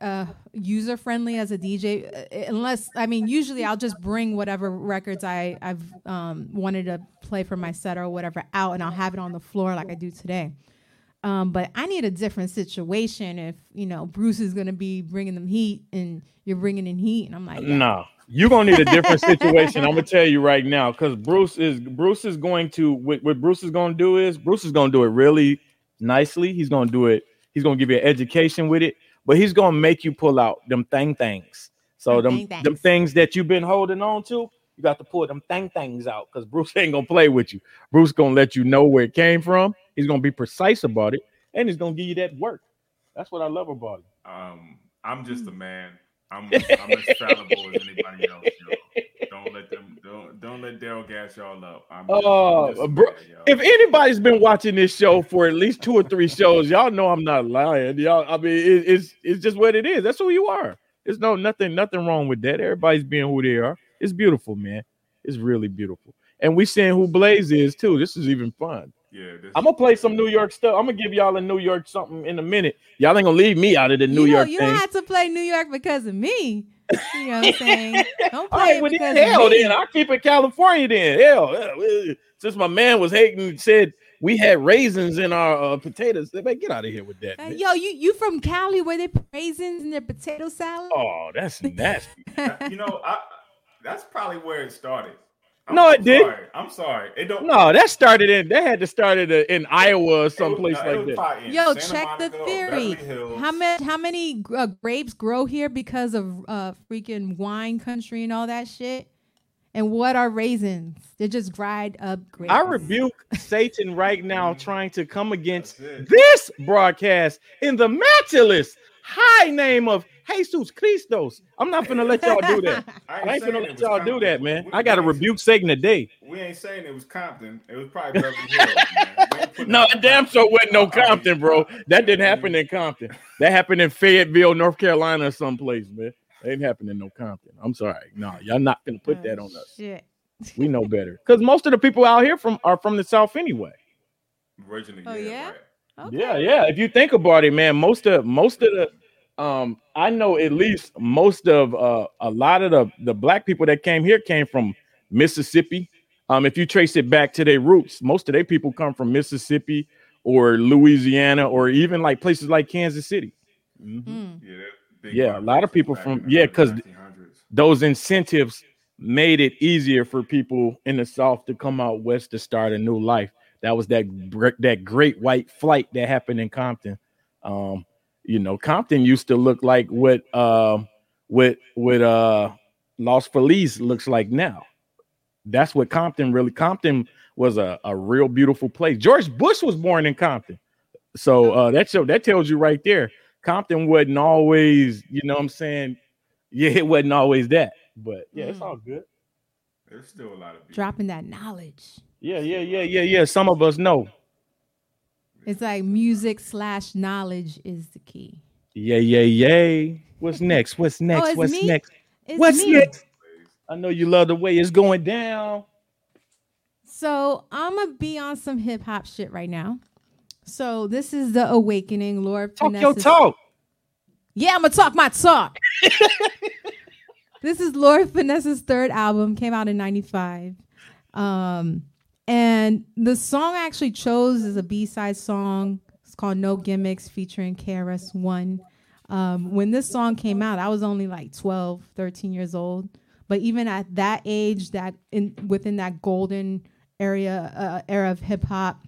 uh user friendly as a dj uh, unless i mean usually i'll just bring whatever records i i've um wanted to play for my set or whatever out and i'll have it on the floor like i do today um but i need a different situation if you know bruce is gonna be bringing them heat and you're bringing in heat and i'm like No, you're gonna need a different situation. I'm gonna tell you right now, because Bruce is Bruce is going to what, what Bruce is gonna do is Bruce is gonna do it really nicely. He's gonna do it. He's gonna give you an education with it, but he's gonna make you pull out them thing things. So Them them thing them things. things that you've been holding on to, you got to pull them thing things out because Bruce [laughs] ain't gonna play with you. Bruce gonna let you know where it came from. He's gonna be precise about it, and he's gonna give you that work. That's what I love about him. Um, I'm just a man. I'm, [laughs] I'm as fallible as anybody else. Yo. Don't let them. Don't don't let Daryle gas y'all up. I'm just, Oh, I'm just bro, man, if anybody's been watching this show for at least two or three shows, y'all know I'm not lying. Y'all, I mean, it, it's it's just what it is. That's who you are. There's no nothing nothing wrong with that. Everybody's being who they are. It's beautiful, man. It's really beautiful. And we seeing who Blaze is too. This is even fun. Yeah, I'm gonna play some New York stuff. I'm gonna give y'all a New York something in a minute. Y'all ain't gonna leave me out of the New you know, York you thing. don't to play New York because of me. You know what I'm [laughs] saying? Don't play right, it well, because then, hell, then I'll keep it California. Then hell, hell, since my man was hating, said we had raisins in our uh, potatoes. Man, get out of here with that. Uh, man. yo, you you from Cali where they put raisins in their potato salad? Oh, that's nasty. [laughs] you know, I, that's probably where it started. I'm, No, it I'm didn't. Sorry. I'm sorry. It don't. No, that started in. That had to start in, in Iowa or it was- someplace uh, like that. Yo, Santa check Monica the theory. How many how many uh, grapes grow here because of uh freaking wine country and all that shit? And what are raisins? They're just dried up grapes. I rebuke [laughs] Satan right now trying to come against this broadcast in the matchless high name of Jesus Christos. I'm not gonna let y'all do that. [laughs] I ain't saying gonna let y'all do that, man. We- I gotta we ain't- rebuke Satan today. We ain't saying it was Compton. It was probably Beverly Hills. man. We ain't putting [laughs] No, that it damn sure wasn't no Compton, bro. That didn't happen in Compton. That happened in Fayetteville, North Carolina, or someplace, man. It ain't happening in no Compton. I'm sorry. No, y'all not gonna put that oh, on us. Shit. We know better. [laughs] Because most of the people out here from are from the South anyway. Originally, Oh, yeah. yeah? right. Okay. Yeah, yeah. If you think about it, man, most of most of the um I know at least most of uh a lot of the the black people that came here came from Mississippi. Um, if you trace it back to their roots, most of their people come from Mississippi or Louisiana or even like places like Kansas City. Mhm. Mm. Yeah, big Yeah, a lot of people from- yeah, the yeah, 'cause 1900s. Those incentives made it easier for people in the South to come out west to start a new life. That was that that great white flight that happened in Compton. Um, you know, Compton used to look like what um what what uh Los Feliz looks like now. That's what Compton really Compton was a, a real beautiful place. George Bush was born in Compton. So uh that show that tells you right there. Compton wasn't always, you know what I'm saying? Yeah, it wasn't always that. But yeah, it's Mm. all good. There's still a lot of people. Dropping that knowledge. Yeah, yeah, yeah, yeah, yeah. Some of us know. It's like music slash knowledge is the key. Yeah, yeah, yay. What's [laughs] next? What's next? Oh, What's me? next? It's What's me. next? I know you love the way it's going down. So I'm gonna be on some hip hop shit right now. So this is the awakening, Lord. Talk your talk. Yeah, I'm gonna talk my talk. [laughs] this is Lord Finesse's third album, came out in '95, um, and the song I actually chose is a B-side song. It's called "No Gimmicks" featuring KRS One. Um, when this song came out, I was only like 12, 13 years old. But even at that age, that in within that golden area uh, era of hip hop,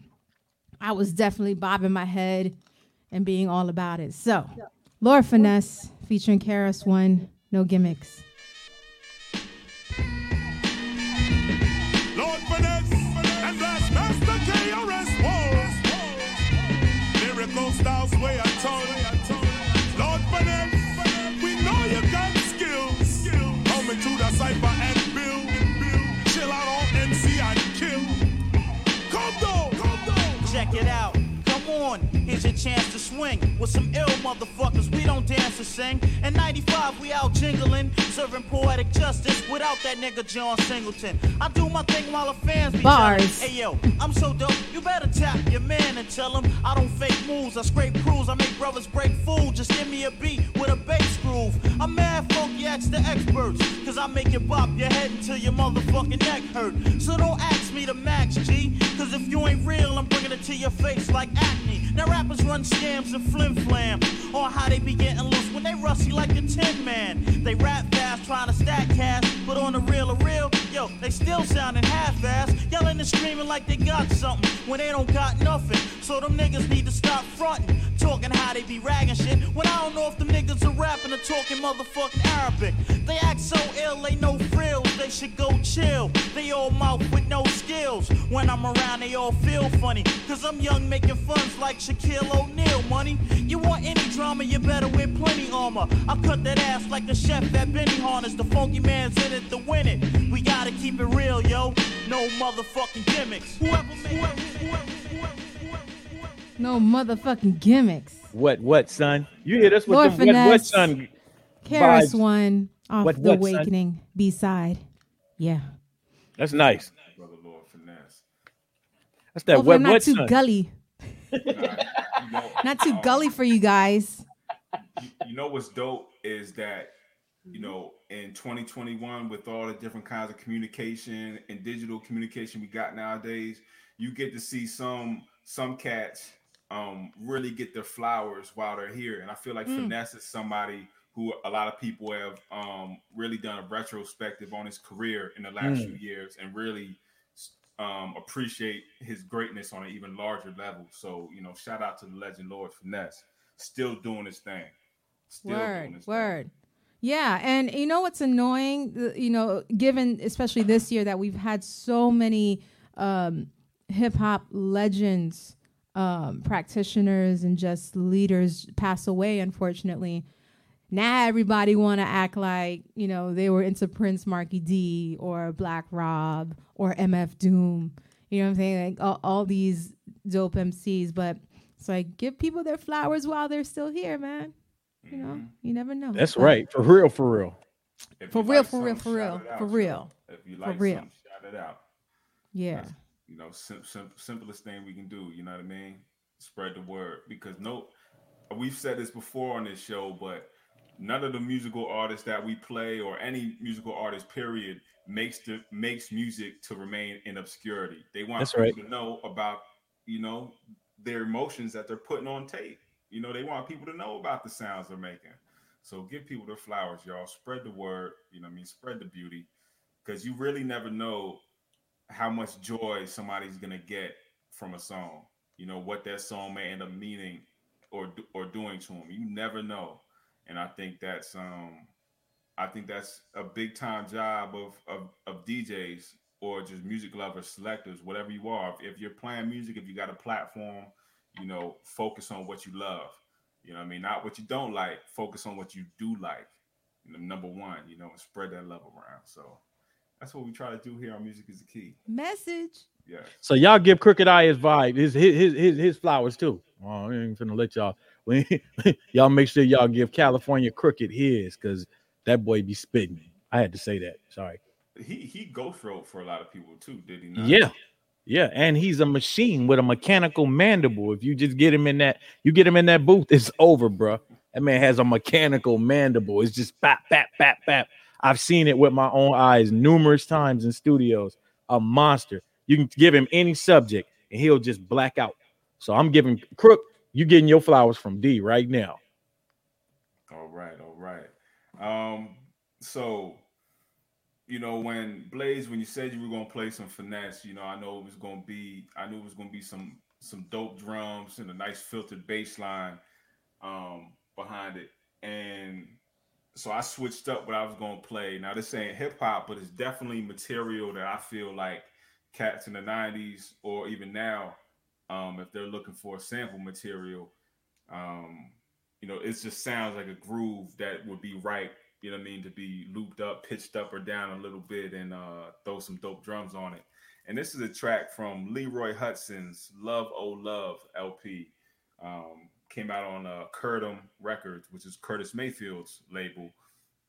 I was definitely bobbing my head and being all about it. So, Lord Finesse featuring KRS One, no gimmicks. It out. Come on, here's your chance to swing with some ill motherfuckers. We don't dance or sing. In 95, we out jingling, serving poetic justice without that nigga John Singleton. I do my thing while the fans be Bars. Hey yo, I'm so dope. You better tap your man and tell him I don't fake moves. I scrape crews. I make brothers break food. Just give me a beat with a bass groove. I'm mad funky, ask the experts. Cause I make it bop your head until your motherfucking neck hurt. So don't ask me to max, G. Cause if you ain't real, I'm bringing it to your face like acne. Now rappers run scams and flim flam on how they be getting loose when they rusty like a tin man. They rap fast, trying to stack cash, but on the real or real, yo, they still sounding half-ass, yelling and screaming like they got something when they don't got nothing. So them niggas need to stop fronting, talking how they be ragging shit. When I don't know if them niggas are rapping or talking motherfucking Arabic. They act so ill, they no frills, they should go chill. They all mouth with no skills. When I'm around, they all feel funny. Cause I'm young making funs like Shaquille O'Neal, money. You want any drama, you better wear plenty armor. I cut that ass like a chef at Benihana's. The funky man's in it to win it. We gotta keep it real, yo. No motherfucking gimmicks. No motherfucking gimmicks. What what son? You hit us with Lord the what what son? Karis Vibes. one off What- the what. Awakening B side. Yeah. That's nice. Brother Lord Finesse. That's that Hopefully what I'm not what too son? gully. [laughs] Nah, you know, Not too gully for you guys. you, you know what's dope is that you know in 2021 with all the different kinds of communication and digital communication we got nowadays you get to see some some cats um really get their flowers while they're here and i feel like Mm. finesse is somebody who a lot of people have um really done a retrospective on his career in the last Mm. few years and really um appreciate his greatness on an even larger level so you know shout out to the legend lord finesse still doing his thing Still doing Word, his thing. Yeah, and you know what's annoying? You know, given especially this year that we've had so many um, hip hop legends, um, practitioners, and just leaders pass away. Unfortunately, now everybody want to act like you know they were into Prince, Markie Dee, or Black Rob, or MF Doom. You know what I'm saying? Like all, all these dope MCs, but it's like give people their flowers while they're still here, man. You know, mm-hmm. you never know. That's But- right. For real, for real. For real, like for real, for real, out, for yo. real. If you For real. shout it out. Yeah. That's, you know, sim- sim- simplest thing we can do. You know what I mean? Spread the word because no, we've said this before on this show, but none of the musical artists that we play or any musical artist, period, makes the makes music to remain in obscurity. They want That's people right. to know about you know their emotions that they're putting on tape. You know, they want people to know about the sounds they're making. So give people their flowers, y'all. Spread the word. You know, I mean, spread the beauty, because you really never know how much joy somebody's gonna get from a song. You know what that song may end up meaning or or doing to them. You never know, and I think that's um, I think that's a big time job of of, of DJs or just music lovers, selectors, whatever you are. If, if you're playing music, if you got a platform, you know, focus on what you love. You know, what I mean, not what you don't like. Focus on what you do like. You know, number one, you know, and spread that love around. So that's what we try to do here on Music is the Key. Message. Yeah. So y'all give Crooked I his vibe, his his his his, his flowers too. Oh, I ain't finna let y'all. [laughs] y'all make sure y'all give California Crooked his, cause that boy be spitting. I had to say that. Sorry. He he ghost wrote for a lot of people too, did he not? Yeah. Yeah, and he's a machine with a mechanical mandible. If you just get him in that, you get him in that booth, it's over, bruh. That man has a mechanical mandible. It's just bap, bap, bap, bap. I've seen it with my own eyes numerous times in studios. A monster. You can give him any subject and he'll just black out. So I'm giving Crook, you getting your flowers from D right now. All right, all right. Um, so you know, when Blaze, when you said you were gonna play some finesse, you know, I know it was gonna be, I knew it was gonna be some some dope drums and a nice filtered bass line um behind it. And so I switched up what I was gonna play. Now this ain't hip hop, but it's definitely material that I feel like cats in the 90s or even now, um, if they're looking for sample material, Um, you know, it just sounds like a groove that would be right. You know what I mean? To be looped up, pitched up or down a little bit, and uh, throw some dope drums on it. And this is a track from Leroy Hutson's "Love Oh Love" LP. Um, came out on uh, Curtom Records, which is Curtis Mayfield's label.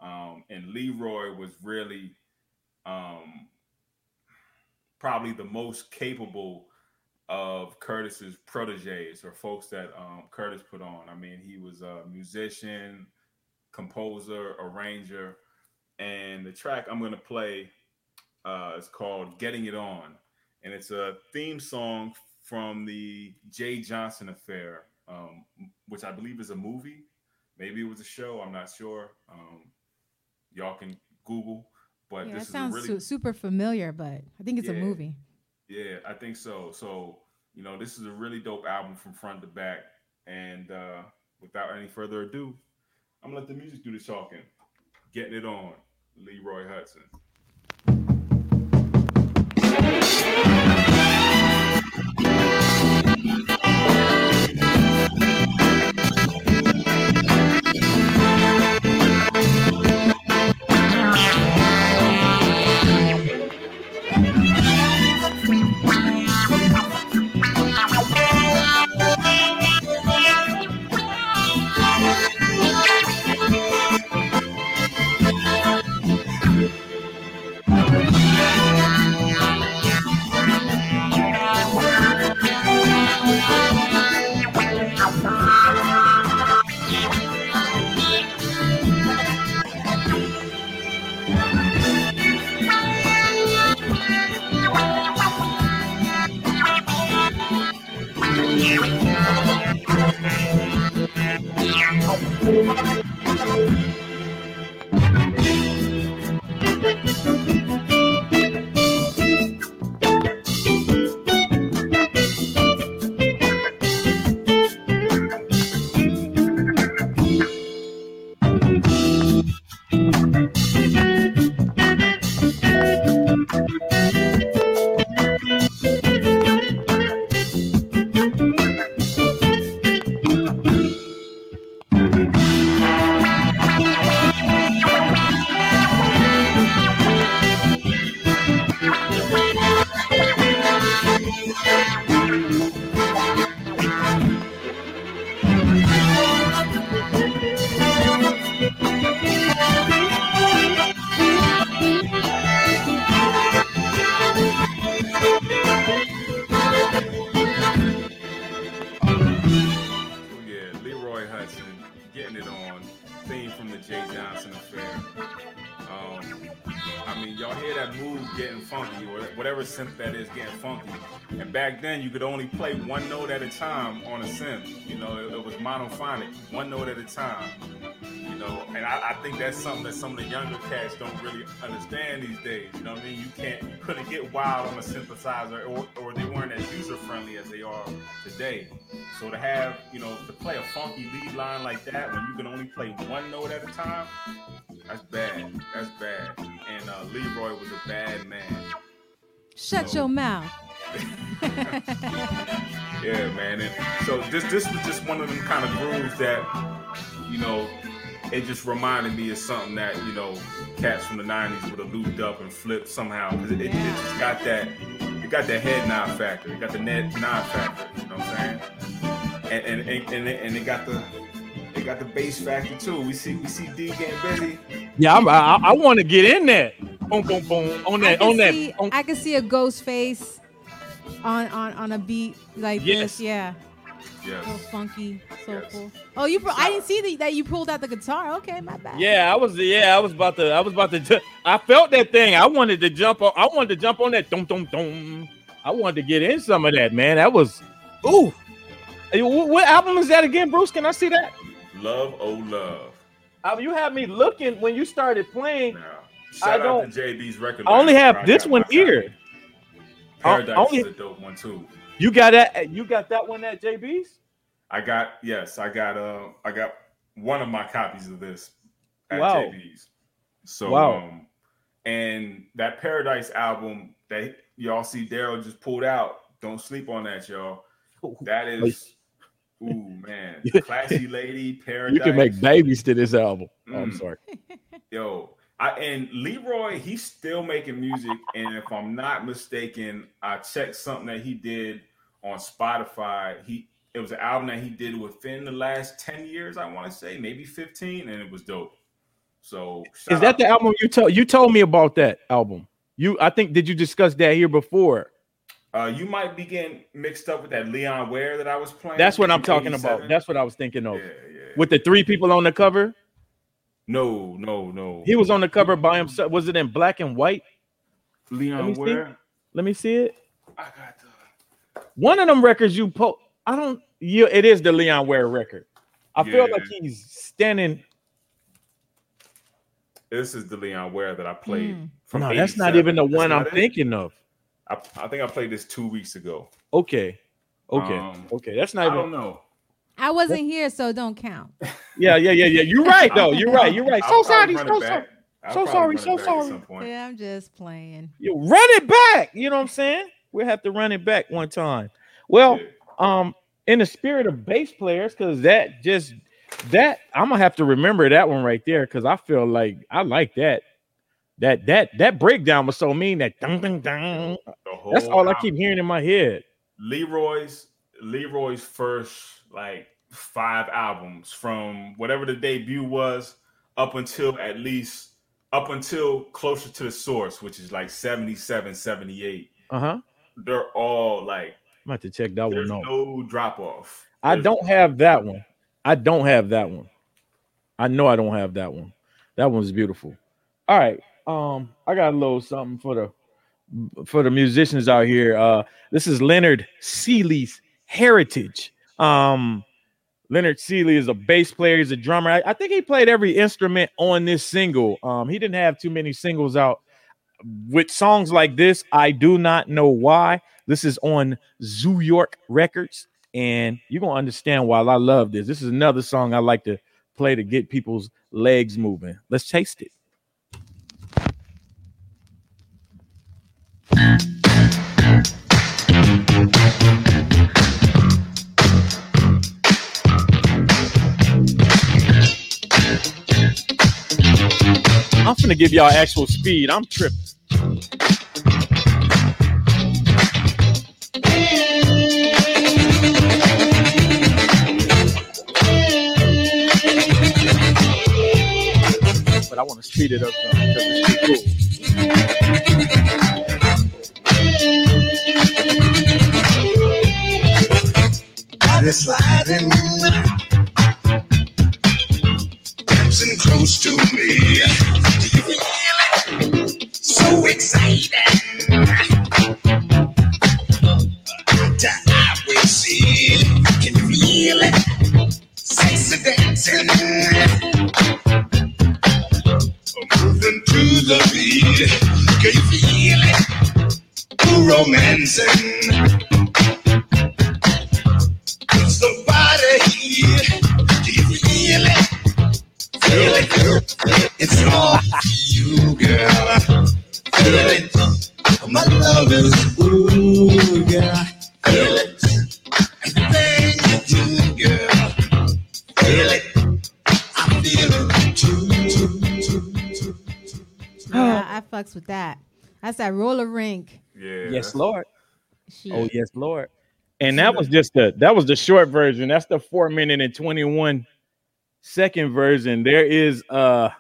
Um, and Leroy was really um, probably the most capable of Curtis's proteges or folks that um, Curtis put on. I mean, he was a musician, composer, arranger, and the track I'm going to play uh, is called "Getting It On," and it's a theme song from the Jay Johnson Affair, um, which I believe is a movie. Maybe it was a show. I'm not sure. Um, y'all can Google. But Yeah, this sounds really su- super familiar, but I think it's a movie. yeah, I think so. So, you know, this is a really dope album from front to back. And uh, without any further ado, I'm gonna let the music do the talking. Getting it on, Leroy Hutson. Funky, or whatever synth that is getting funky. And back then, you could only play one note at a time on a synth. You know, it, it was monophonic, one note at a time. You know, and I, I think that's something that some of the younger cats don't really understand these days. You know what I mean? You can't, you couldn't get wild on a synthesizer, or, or they weren't as user friendly as they are today. So to have, you know, to play a funky lead line like that when you can only play one note at a time, that's bad. That's bad. And uh, Leroy was a bad man. Shut So- your mouth. [laughs] Yeah, man. And so this this was just one of them kind of grooves that, you know, it just reminded me of something that you know cats from the '90s would have looped up and flipped somehow because it, it, it just got that it got that head nod factor. It got the net nod factor. You know what I'm saying? And and and, and, it, and it got the got the bass factor too. We see we see D getting busy. Yeah, I'm, I, I want to get in there. Boom, boom, boom. On that, can on that. on- I can see a Ghostface on on on a beat like Yes. this. Yeah, Yes. so funky, soulful. Oh, you! Pro- I didn't see the, that you pulled out the guitar. Okay, my bad. yeah, I was. Yeah, I was about to. I was about to. ju- I felt that thing. I wanted to jump on. I wanted to jump on that. Dum dum dum. I wanted to get in some of that, man. That was. Ooh. Hey, wh- What album is that again, Bruce? Can I see that? Love, oh love. Uh, You had me looking when you started playing. Now, I shout out don't- to JB's record. I only have this one here. Paradise only- is a dope one too. You got that? You got that one at JB's? I got yes, I got uh I got one of my copies of this at Wow. JB's. So Wow. um and that Paradise album that y'all see Daryle just pulled out. Don't sleep on that, y'all. That is Ooh man, [laughs] classy lady, paradise. [laughs] You can make babies to this album. Oh, I'm Mm. sorry. [laughs] Yo, I and Leroy, he's still making music, and if I'm not mistaken, I checked something that he did on Spotify. He it was an album that he did within the last 10 years, I want to say, maybe 15, and it was dope. So Is that the album you told you told me about that album? You I think did you discuss that here before? Uh you might be getting mixed up with that Leon Ware that I was playing? That's what I'm talking about. That's what I was thinking of. yeah, yeah. With the three people on the cover, No, no, no. he was on the cover by himself. Was it in black and white? Let me Leon see. Ware. Let me see it. I got the One of them records you po I don't you it is the Leon Ware record. I feel like he's standing. this is the Leon Ware that I played Mm. from. No, that's not even the That's one I'm thinking of. I, I think I played this two weeks ago. Okay. Okay. Um, okay. That's not. I not don't know. I wasn't here, so don't count. [laughs] Yeah, yeah, yeah, yeah. You're [laughs] right though. You're right. You're right. I'll So sorry. probably run So sorry. So sorry, so sorry. Yeah, I'm just playing. You run it back. You know what I'm saying? We'll have to run it back one time. Well, Yeah. um, in the spirit of bass players, because that just that I'm gonna have to remember that one right there because I feel like I like that. That that that breakdown was so mean that dun, dun, dun. That's all I keep hearing in my head. Leroy's Leroy's first like five albums from whatever the debut was up until at least up until closer to the source, which is like 77, 78. Uh-huh. They're all like I'm about to check that one out. no drop off. I don't have that one. I don't have that one. I know I don't have that one. That one's beautiful. All right. Um, I got a little something for the for the musicians out here. Uh, this is Leonard Seeley's heritage. Um, Leonard Seeley is a bass player. He's a drummer. I, I think he played every instrument on this single. Um, he didn't have too many singles out with songs like this. I do not know why. This is on Zoo York Records, and you're gonna understand why I love this. This is another song I like to play to get people's legs moving. Let's taste it. I'm finna give y'all actual speed. I'm tripping. But I want to speed it up some because it's too cool. Body sliding, dancing close to me. Do you feel it? So. After I can feel it? Sexy dancing, moving to the beat. Can you feel it? Romancing. Feel it. It's all you, girl. Feel it. My love is ooh, girl. Feel it. Everything you do, girl. Feel it. I feel it too. Yeah, I fucks with that. That's that roller rink. Yeah. Yes, Lord. Shit. Oh, yes, Lord. And that was just the that was the short version. That's the four minute and 21 second version. There is uh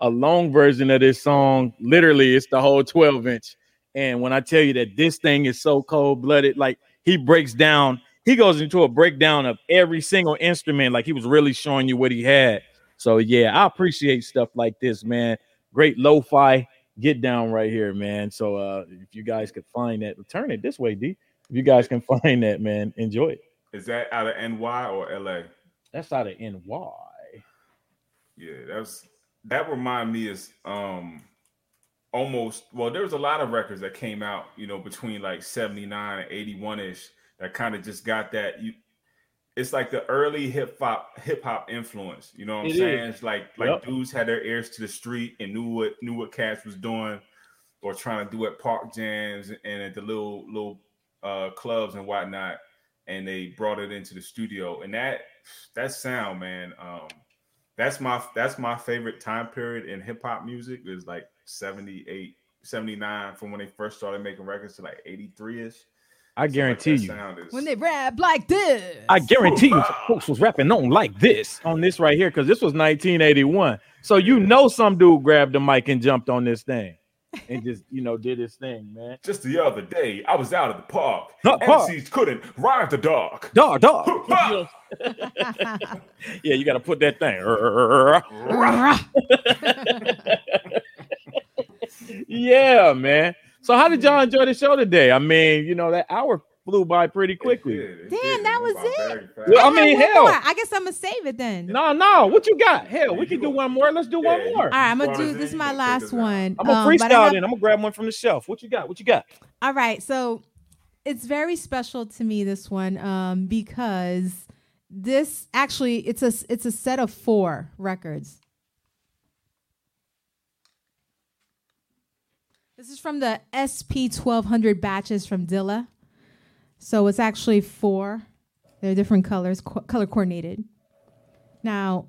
a long version of this song. Literally, it's the whole 12 inch. And when I tell you that this thing is so cold blooded, like he breaks down, he goes into a breakdown of every single instrument, like he was really showing you what he had. So yeah, I appreciate stuff like this, man. Great lo-fi get down right here, man. So uh if you guys could find that, turn it this way, D. If you guys can [laughs] find that, man, enjoy it. Is that out of NY or LA? That's out of NY. Yeah, that's that remind me is um almost well, there was a lot of records that came out, you know, between like 79 and 81 ish that kind of just got that you it's like the early hip hop hip hop influence. You know what I'm It saying? is. It's like like Yep. dudes had their ears to the street and knew what knew what cats was doing or trying to do at park jams and at the little little uh clubs and whatnot. And they brought it into the studio. And that that sound, man, um, that's my that's my favorite time period in hip hop music is like 78, 79 from when they first started making records to like 83 ish. I guarantee you. When they rap like this. I guarantee you, folks was rapping on like this on this right here because this was 1981. So you know, some dude grabbed the mic and jumped on this thing and just you know did his thing, man. Just the other day, I was out at the park. Not park. MCs couldn't ride the dog. Dog, dog. [laughs] [laughs] yeah, you got to put that thing. [laughs] yeah, man. So how did y'all enjoy the show today? I mean, you know, that hour flew by pretty quickly. Damn, that was it. Well, I mean, had hell. more. I guess I'm gonna save it then. No, no. What you got? Hell, we can do one more. Let's do one more. All right, I'm gonna do this. Is my last one. I'm gonna Um, but I freestyle have- then. I'm gonna grab one from the shelf. What you got? What you got? All right, so it's very special to me this one um, because this actually it's a it's a set of four records. This is from the SP 1200 batches from Dilla. So it's actually four. They're different colors, co- color coordinated. Now,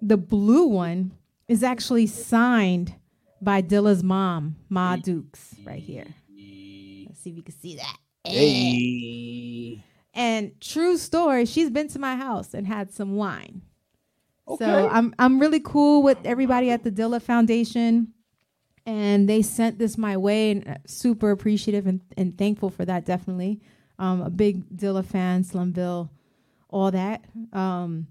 the blue one is actually signed by Dilla's mom, Ma Dukes, right here. Let's see if you can see that. Hey. And true story, she's been to my house and had some wine. Okay. So I'm I'm really cool with everybody at the Dilla Foundation. And they sent this my way and uh, super appreciative and, and thankful for that definitely. Um, a big Dilla fan, Slumville, all that. Um,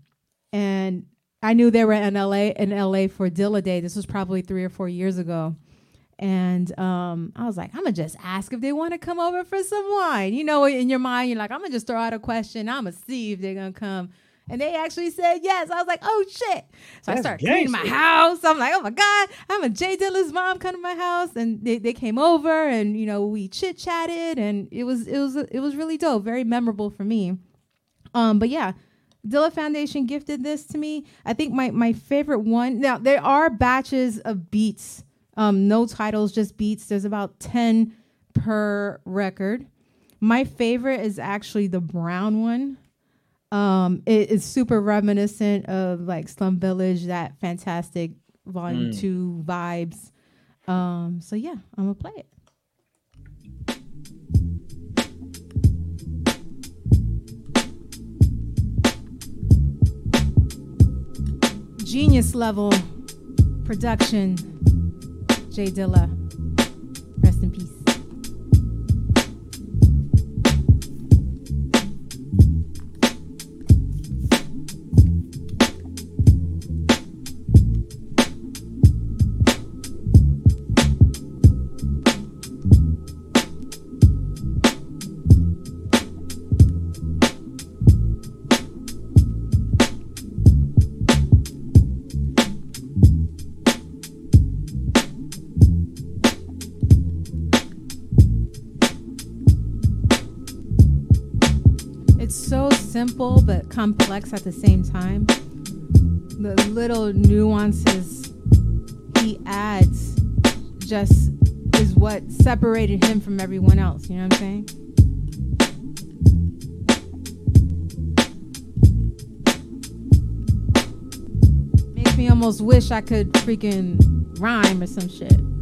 and I knew they were in LA in LA for Dilla Day. This was probably three or four years ago. And um, I was like, I'm gonna just ask if they want to come over for some wine. You know, in your mind, you're like, I'm gonna just throw out a question. I'm gonna see if they're gonna come. And they actually said yes. I was like, oh shit. So I That's started cleaning my house. I'm like, oh my God, I'm a Jay Dilla's mom come to my house. And they, they came over and you know, we chit chatted and it was it was it was really dope, very memorable for me. Um, but yeah, Dilla Foundation gifted this to me. I think my my favorite one. Now there are batches of beats, um, no titles, just beats. There's about ten per record. My favorite is actually the brown one. Um, it is super reminiscent of like Slum Village, that fantastic Volume Mm. Two vibes. Um, so yeah, I'm gonna play it. Genius level production. Jay Dilla. Rest in peace. Simple but complex at the same time. The little nuances he adds just is what separated him from everyone else. You know what I'm saying? Makes me almost wish I could freaking rhyme or some shit.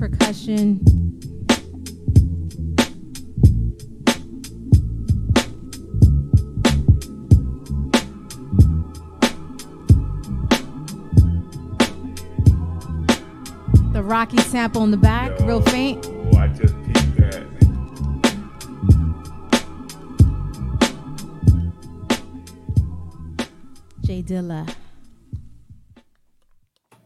Percussion. The Rocky sample in the back, real faint. Oh, I just peeped that. Jay Dilla.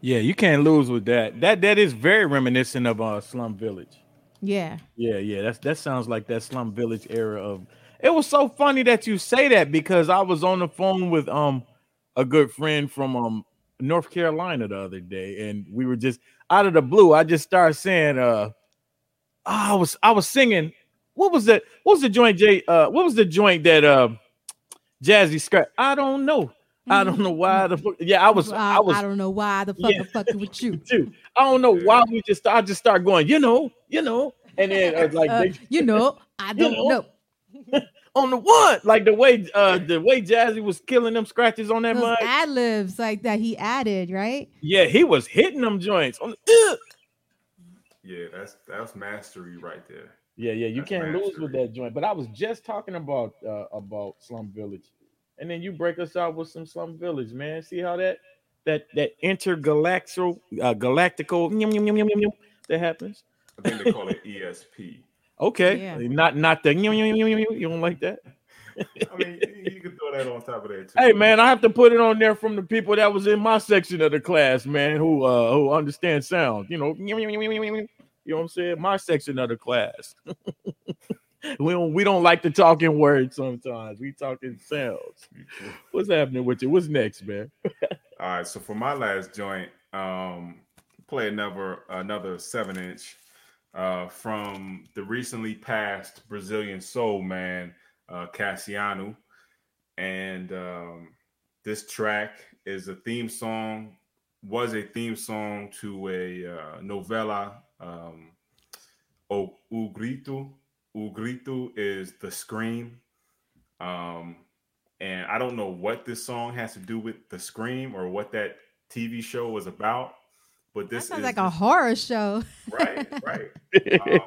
Yeah, you can't lose with that. That that is very reminiscent of uh Slum Village. Yeah. Yeah, yeah. That's that sounds like that Slum Village era of. It was so funny that you say that because I was on the phone with um a good friend from um North Carolina the other day, and we were just out of the blue. I just started saying, uh, I was I was singing. What was that? What was the joint? Jay? Uh, what was the joint that uh Jazzy Scott? I don't know. I don't know why the fuck. Yeah, I was. I, I was. I don't know why the fuck Yeah. I'm fucking with you. [laughs] too. I don't know why we just. I just start going. You know. You know. And then uh, like Uh, they, you know, [laughs] I don't know. know. [laughs] on the one, like the way uh the way Jazzy was killing them scratches on that Those mic. ad libs like that he added, right? Yeah, he was hitting them joints on the. Yeah, that's that's mastery right there. Yeah, yeah, you That's can't lose with that joint. But I was just talking about uh about Slum Village, and then you break us out with some Slum Village, man. See how that that that intergalactical uh, galactical nyum, nyum, nyum, nyum, nyum, nyum, that happens. I think they call it E ESP. Okay, Yeah. not not the nyum, nyum, nyum, nyum, nyum. you don't like that. I mean, you you can throw that on top of that too. Hey man, I have to put it on there from the people that was in my section of the class, man, who uh who understand sound. You know, you know what I'm saying? My section of the class. We don't we don't like to talk in words sometimes. We talk in sounds. What's happening with you? What's next, man? [laughs] All right, so for my last joint, um, play another another seven inch uh, from the recently passed Brazilian soul man uh, Cassiano, and um, this track is a theme song. Was a theme song to a uh, novella. Um, o, o grito. O grito is the scream. Um, and I don't know what this song has to do with the scream or what that TV show was about, but this sounds is like a horror show. right, right. [laughs] Um,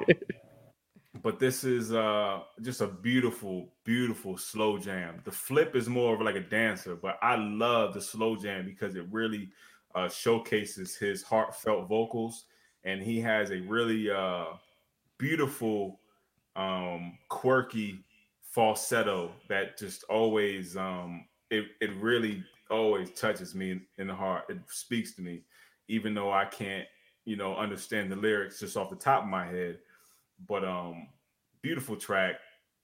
but this is uh just a beautiful, beautiful slow jam. The flip is more of like a dancer, but I love the slow jam because it really uh showcases his heartfelt vocals and he has a really uh beautiful um quirky falsetto that just always um it, it really always touches me in, the heart. It speaks to me even though i can't you know understand the lyrics just off the top of my head. But um beautiful track.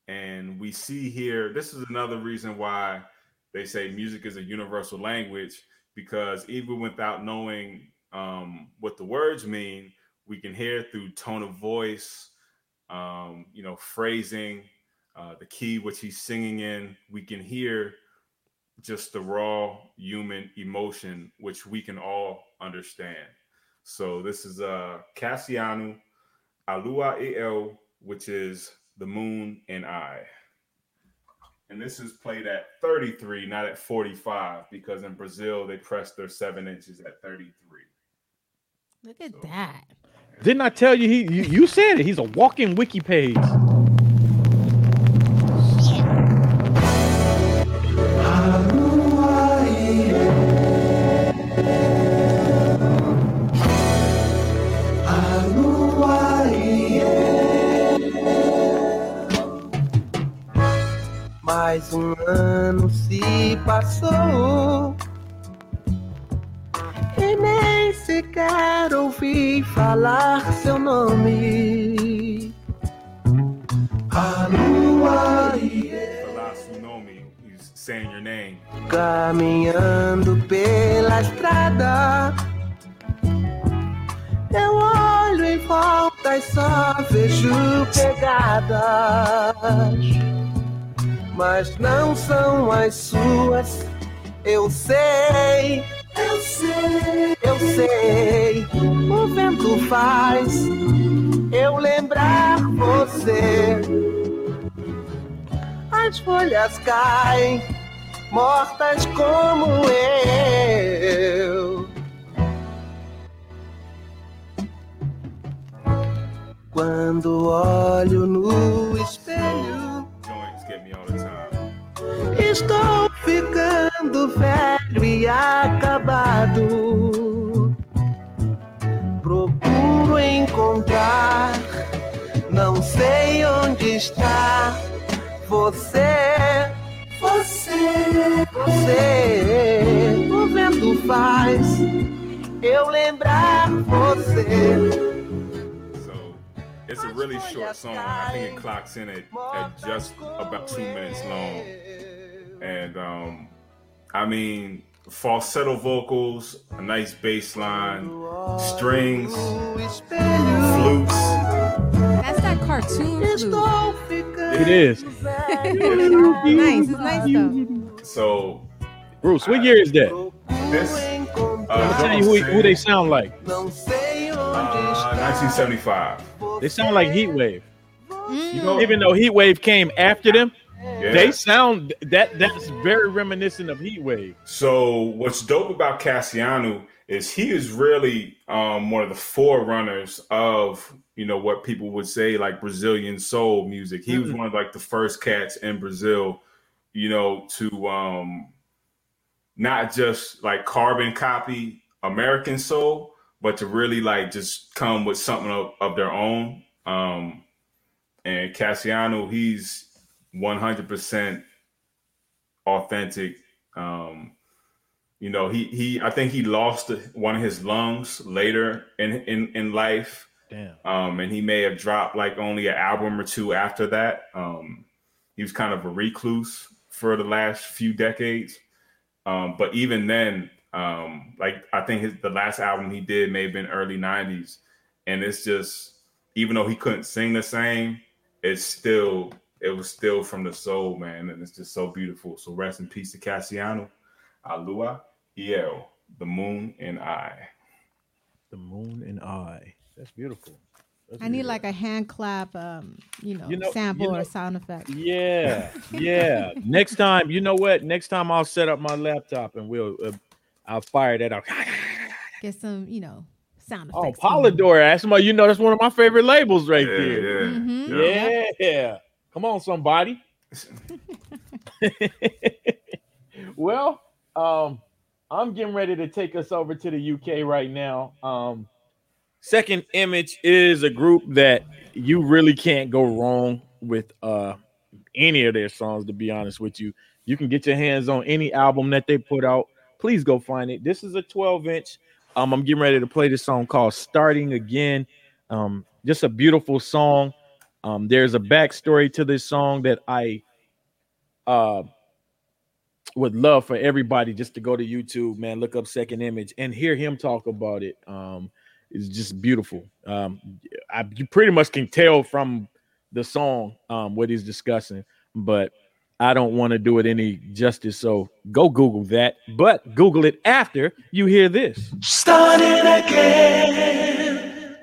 And we see here this is another reason why they say music is a universal language because even without knowing um what the words mean we can hear through tone of voice um you know phrasing uh the key which he's singing in we can hear just the raw human emotion which we can all understand so this is uh Cassiano Alua El, which is the moon and I. And this is played at 33, not at 45, because in Brazil they press their seven inches at 33. Look at that. Didn't I tell you he you, you said it? He's a walking wiki page. Caminhando pela estrada. Eu olho em volta e só vejo pegadas, mas não são as suas. Eu sei, eu sei, eu sei. O vento faz eu lembrar você. As folhas caem, mortas como eu. Quando olho no espelho, estou ficando velho e acabado. Procuro encontrar, não sei onde está você. Você, você, o vento faz eu lembrar você. So it's a really short song. I think it clocks in at, at just about two minutes long. And um, I mean, falsetto vocals, a nice bass line, strings, flutes. That's that cartoon flute. It is. nice. It's nice though. So Bruce, what year is that? This, I'll uh, tell you who, who they sound like. uh, 1975. They sound like Heatwave. You know, Even though Heatwave came after them, Yeah. they sound that that's very reminiscent of Heatwave. So what's dope about Cassiano is he is really um, one of the forerunners of you know what people would say like Brazilian soul music. He was Mhm. one of like the first cats in Brazil, you know, to um, not just like carbon copy American soul, but to really like just come with something of, of their own. Um, and Cassiano, he's 100% authentic. Um, you know, he he I think he lost one of his lungs later in in in life. Damn. Um, and he may have dropped like only an album or two after that. Um, he was kind of a recluse for the last few decades. Um, but even then, um, like I think his the last album he did may have been early '90s, and it's just even though he couldn't sing the same, it's still it was still from the soul, man, and it's just so beautiful. So rest in peace to Cassiano, Alua, El, the moon and I. The moon and I. That's beautiful. That's I need like a hand clap, um, you know, You know- sample you know- or sound effect. Yeah, [laughs] yeah. Next time, you know what? Next time I'll set up my laptop and we'll uh, I'll fire that out. Get some, you know, sound Oh, effects. going. Polydor. That's my, you know, that's one of my favorite labels right Yeah, there. yeah, Mhm. Yeah. Come on, somebody. [laughs] [laughs] well, um, I'm getting ready to take us over to the UK right now. Um, Second Image is a group that you really can't go wrong with uh any of their songs, to be honest with you. You can get your hands on any album that they put out. Please go find it. This is a 12 inch. Um, I'm getting ready to play this song called Starting Again. Um, just a beautiful song. Um, there's a backstory to this song that I uh would love for everybody just to go to YouTube, man, look up Second Image and hear him talk about it. Um, it's just beautiful. Um, I, you pretty much can tell from the song um, what he's discussing, but I don't want to do it any justice. So go Google that, but Google it after you hear this. Starting again.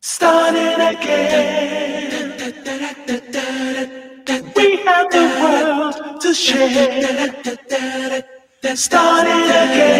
Starting again. Share. Starting again.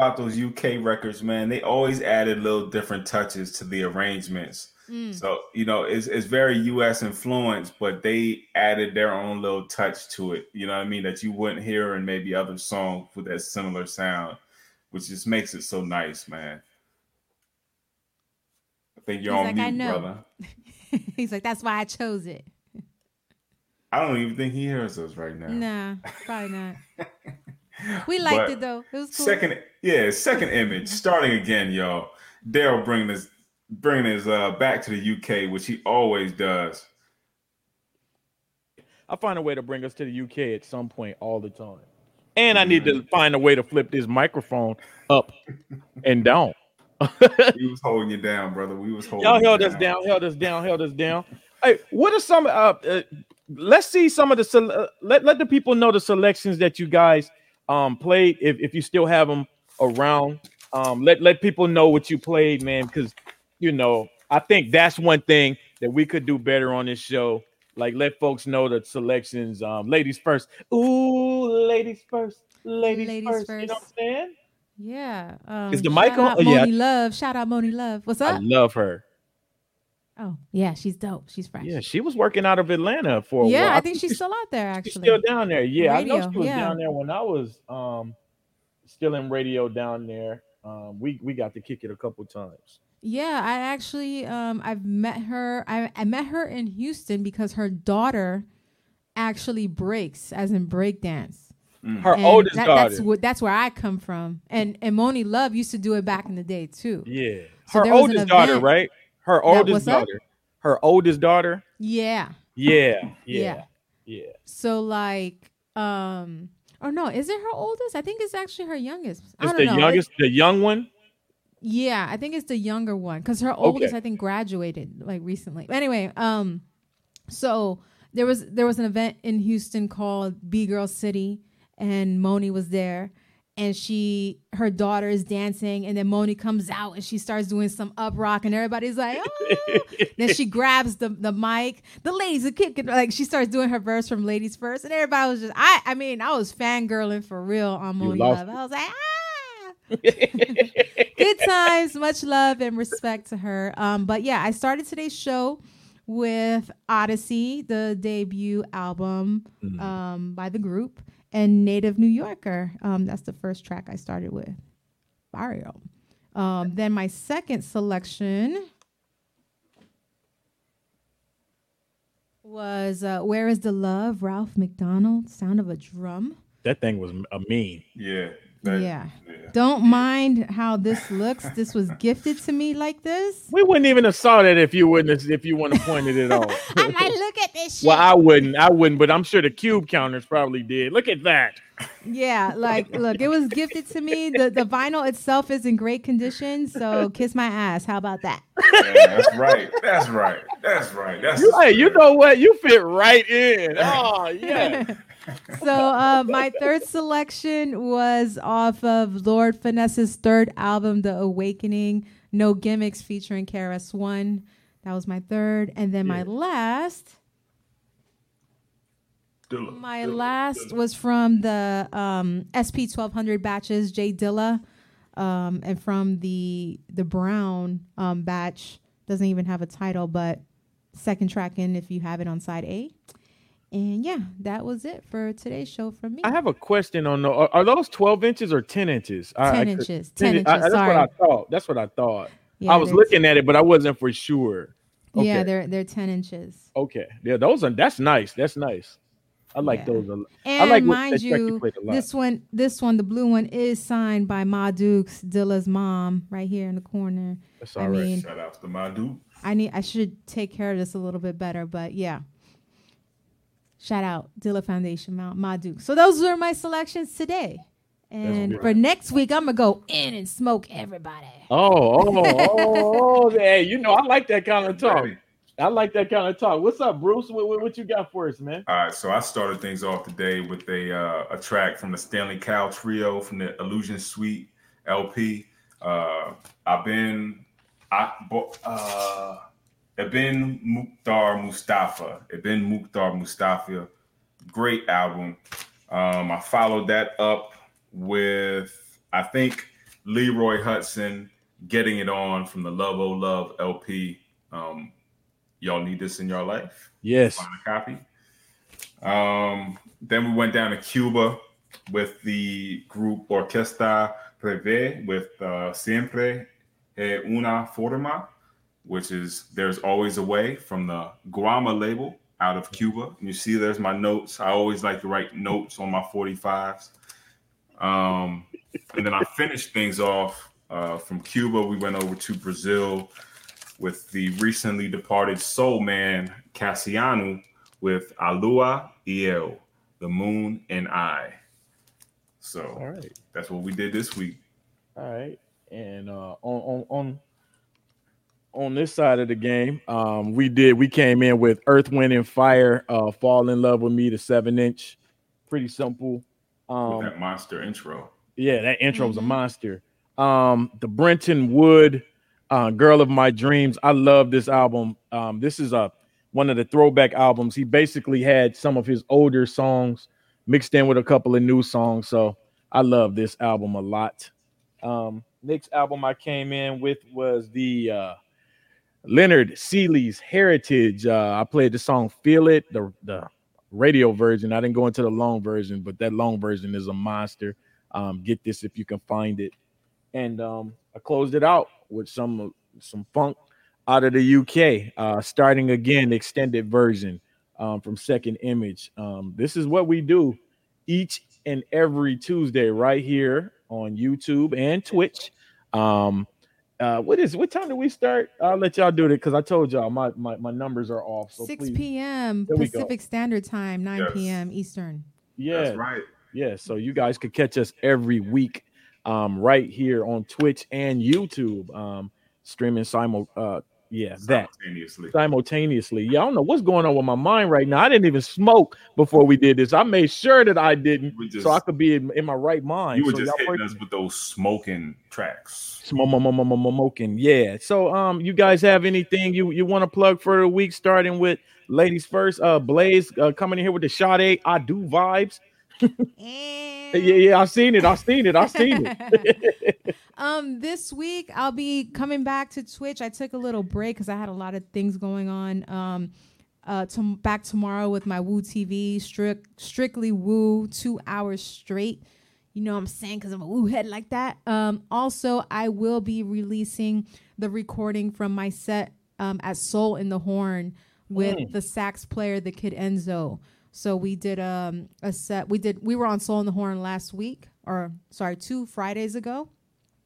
About those UK records, man, they always added little different touches to the arrangements. Mm. So you know, it's it's very US influenced, but they added their own little touch to it. You know what I mean? That you wouldn't hear in maybe other songs with that similar sound, which just makes it so nice, man. I think you're He's on like, I mute, know. brother. [laughs] He's like, that's why I chose it. I don't even think he hears us right now. Nah, probably not. [laughs] We liked But it though. It was cool. Second, yeah, second image. [laughs] Starting again, y'all. Daryle bringing us bringing us uh, back to the UK, which he always does. I find a way to bring us to the UK at some point all the time. And I need to find a way to flip this microphone up and down. [laughs] we was holding you down, brother. We was holding. Y'all you held us down, held us down, held us down. Hey, what are some? Uh, uh let's see some of the. sele- Uh, let let the people know the selections that you guys um played. If if you still have them around, um, let let people know what you played, man. Because you know, I think that's one thing that we could do better on this show. Like let folks know the selections. Um, ladies first. Ooh, ladies first. Ladies, Ladies first. You know what I'm saying? Yeah. Um, Is the mic on? Oh, yeah. Monie Love. Shout out Monie Love. What's up? I love her. Oh, yeah, she's dope. She's fresh. Yeah, she was working out of Atlanta for a Yeah, while. I think she's still out there actually. She's still down there. Yeah, I know she was yeah. down there when I was um still in radio down there. Um, we we got to kick it a couple times. Yeah, I actually um I've met her. I, I met her in Houston because her daughter actually breaks, as in break dance. Her And oldest that- daughter. That's what that's where I come from. And and Monie Love used to do it back in the day too. Yeah, So her there was an oldest daughter, right? Her oldest daughter. Her oldest daughter. Yeah. [laughs] Yeah, yeah, Yeah. So like um or no, is it her oldest? I think it's actually her youngest. I It's don't the know. It- youngest, the young one. Yeah, I think it's the younger one because her oldest, Okay. I think, graduated like recently. Anyway, um, so there was there was an event in Houston called B Girl City, and Monie was there, and she her daughter is dancing, and then Monie comes out and she starts doing some up rock, and everybody's like, oh. [laughs] then she grabs the the mic, the ladies are kicking, like she starts doing her verse from Ladies First, and everybody was just, I I mean, I was fangirling for real on Monie Love. I was like, ah [laughs] good times much love and respect to her um but yeah i started today's show with odyssey the debut album Mm-hmm. um by the group and native new yorker um that's the first track i started with barrio um then my second selection was uh where is the love ralph macdonald sound of a drum That thing was a mean. Yeah. Yeah. Don't mind how this looks. This was gifted to me like this. We wouldn't even have saw that if you wouldn't have, if you wouldn't have pointed it out. [laughs] I'm like, look at this shit. well, I wouldn't. I wouldn't, but I'm sure the cube counters probably did. Look at that. Yeah, like look, it was gifted to me. The the vinyl itself is in great condition, so kiss my ass. How about that? Yeah, that's right. That's right. That's right. That's You, hey, you know what? You fit right in. Oh yeah. [laughs] [laughs] So uh, my third selection was off of Lord Finesse's third album, The Awakening. No gimmicks featuring KRS One. That was my third, and then my last. Dilla, My last was from the um, SP twelve hundred batches, Jay Dilla, um, and from the the Brown um, batch doesn't even have a title, but second track in if you have it on side A. And yeah, that was it for today's show from me. I have a question on the. Are, are those 12 inches or 10 inches? I- I 10 could- inches, 10 I- inches, that's sorry. what I thought. That's what I thought. Yeah, I was they're- looking at it, but I wasn't for sure. Okay. Yeah, they're they're ten inches. Okay. Yeah, those are that's nice. That's nice. I like Yeah. those. a lot. And I like mind that track you, played a lot. this one, this one, the blue one is signed by Ma Dukes, Dilla's mom, right here in the corner. That's I all right. mean, Shout out to my dude. I need, I should take care of this a little bit better, but yeah. Shout out Dilla Foundation, Mount Ma Dukes. So those were my selections today. And for next week, I'm gonna go in and smoke everybody. Oh, oh, oh, oh, hey, you know, I like that kind of talk. I like that kind of talk. What's up, Bruce? What, what, what you got for us, man? All right, so I started things off today with a uh, a track from the Stanley Cowell Trio from the Illusion Suite LP. Uh, I've been I bo- uh, Ibn Mukhtar Mustafa. Ibn Mukhtar Mustafa, great album. Um, I followed that up with I think Leroy Hutson getting it on from the Love O Love LP. Um, y'all need this in your life. Yes. Find a copy. Um, then we went down to Cuba with the group Orquesta Revé with uh, Siempre e Una Forma, which is There's Always a Way from the Guama label out of Cuba. And you see, there's my notes. I always like to write notes on my 45s. Um, and then I finished things off uh, from Cuba. We went over to Brazil with the recently departed soul man Cassiano with Alua Iel, the moon and I. So All right. that's what we did this week. All right. And uh, on on on on this side of the game, um, we did we came in with Earth, Wind, and Fire. Uh, Fall in love with me, the seven inch. Pretty simple. Um, with that monster intro. Yeah, that intro was a monster. Um, the Brenton Wood, uh, Girl of My Dreams. I love this album. Um, this is a one of the throwback albums. He basically had some of his older songs mixed in with a couple of new songs. So I love this album a lot. Um, next album I came in with was the uh, Leonard Seeley's Heritage. Uh, I played the song Feel It, the, the radio version. I didn't go into the long version, but that long version is a monster. Um, get this if you can find it. And um, I closed it out with some some funk out of the UK, uh, starting again, extended version um, from Second Image. Um, this is what we do each and every Tuesday right here on YouTube and Twitch. Uh, what is what time do we start? I'll let y'all do it because I told y'all my, my my numbers are off. So 6 please. p.m. There. Pacific Standard Time, 9 Yes. p.m. Eastern. Yeah, That's right. Yeah, so you guys could catch us every week um, right here on Twitch and YouTube, um, streaming simul. Uh, yeah, that Simultaneously. simultaneously. Yeah, I don't know what's going on with my mind right now. I didn't even smoke before we did this. I made sure that I didn't, just- so I could be in, in my right mind. You were So just hitting us with those smoking tracks. smoking. Yeah. So, um, you guys have anything you you want to plug for the week? Starting with ladies first. Uh, Blaze uh, coming in here with the Sade I do vibes. [laughs] yeah, yeah. I've seen it. I've seen it. I've seen it. [laughs] um, this week I'll be coming back to Twitch. I took a little break because I had a lot of things going on. Um, uh, to, back tomorrow with my Woo TV, strict, strictly Woo, two hours straight. You know what I'm saying? Because I'm a Woo head like that. Um, also, I will be releasing the recording from my set um, at Soul in the Horn with Mm. the sax player, the kid Enzo. So we did um, a set. We did. We were on Soul in the Horn last week, or sorry, two Fridays ago,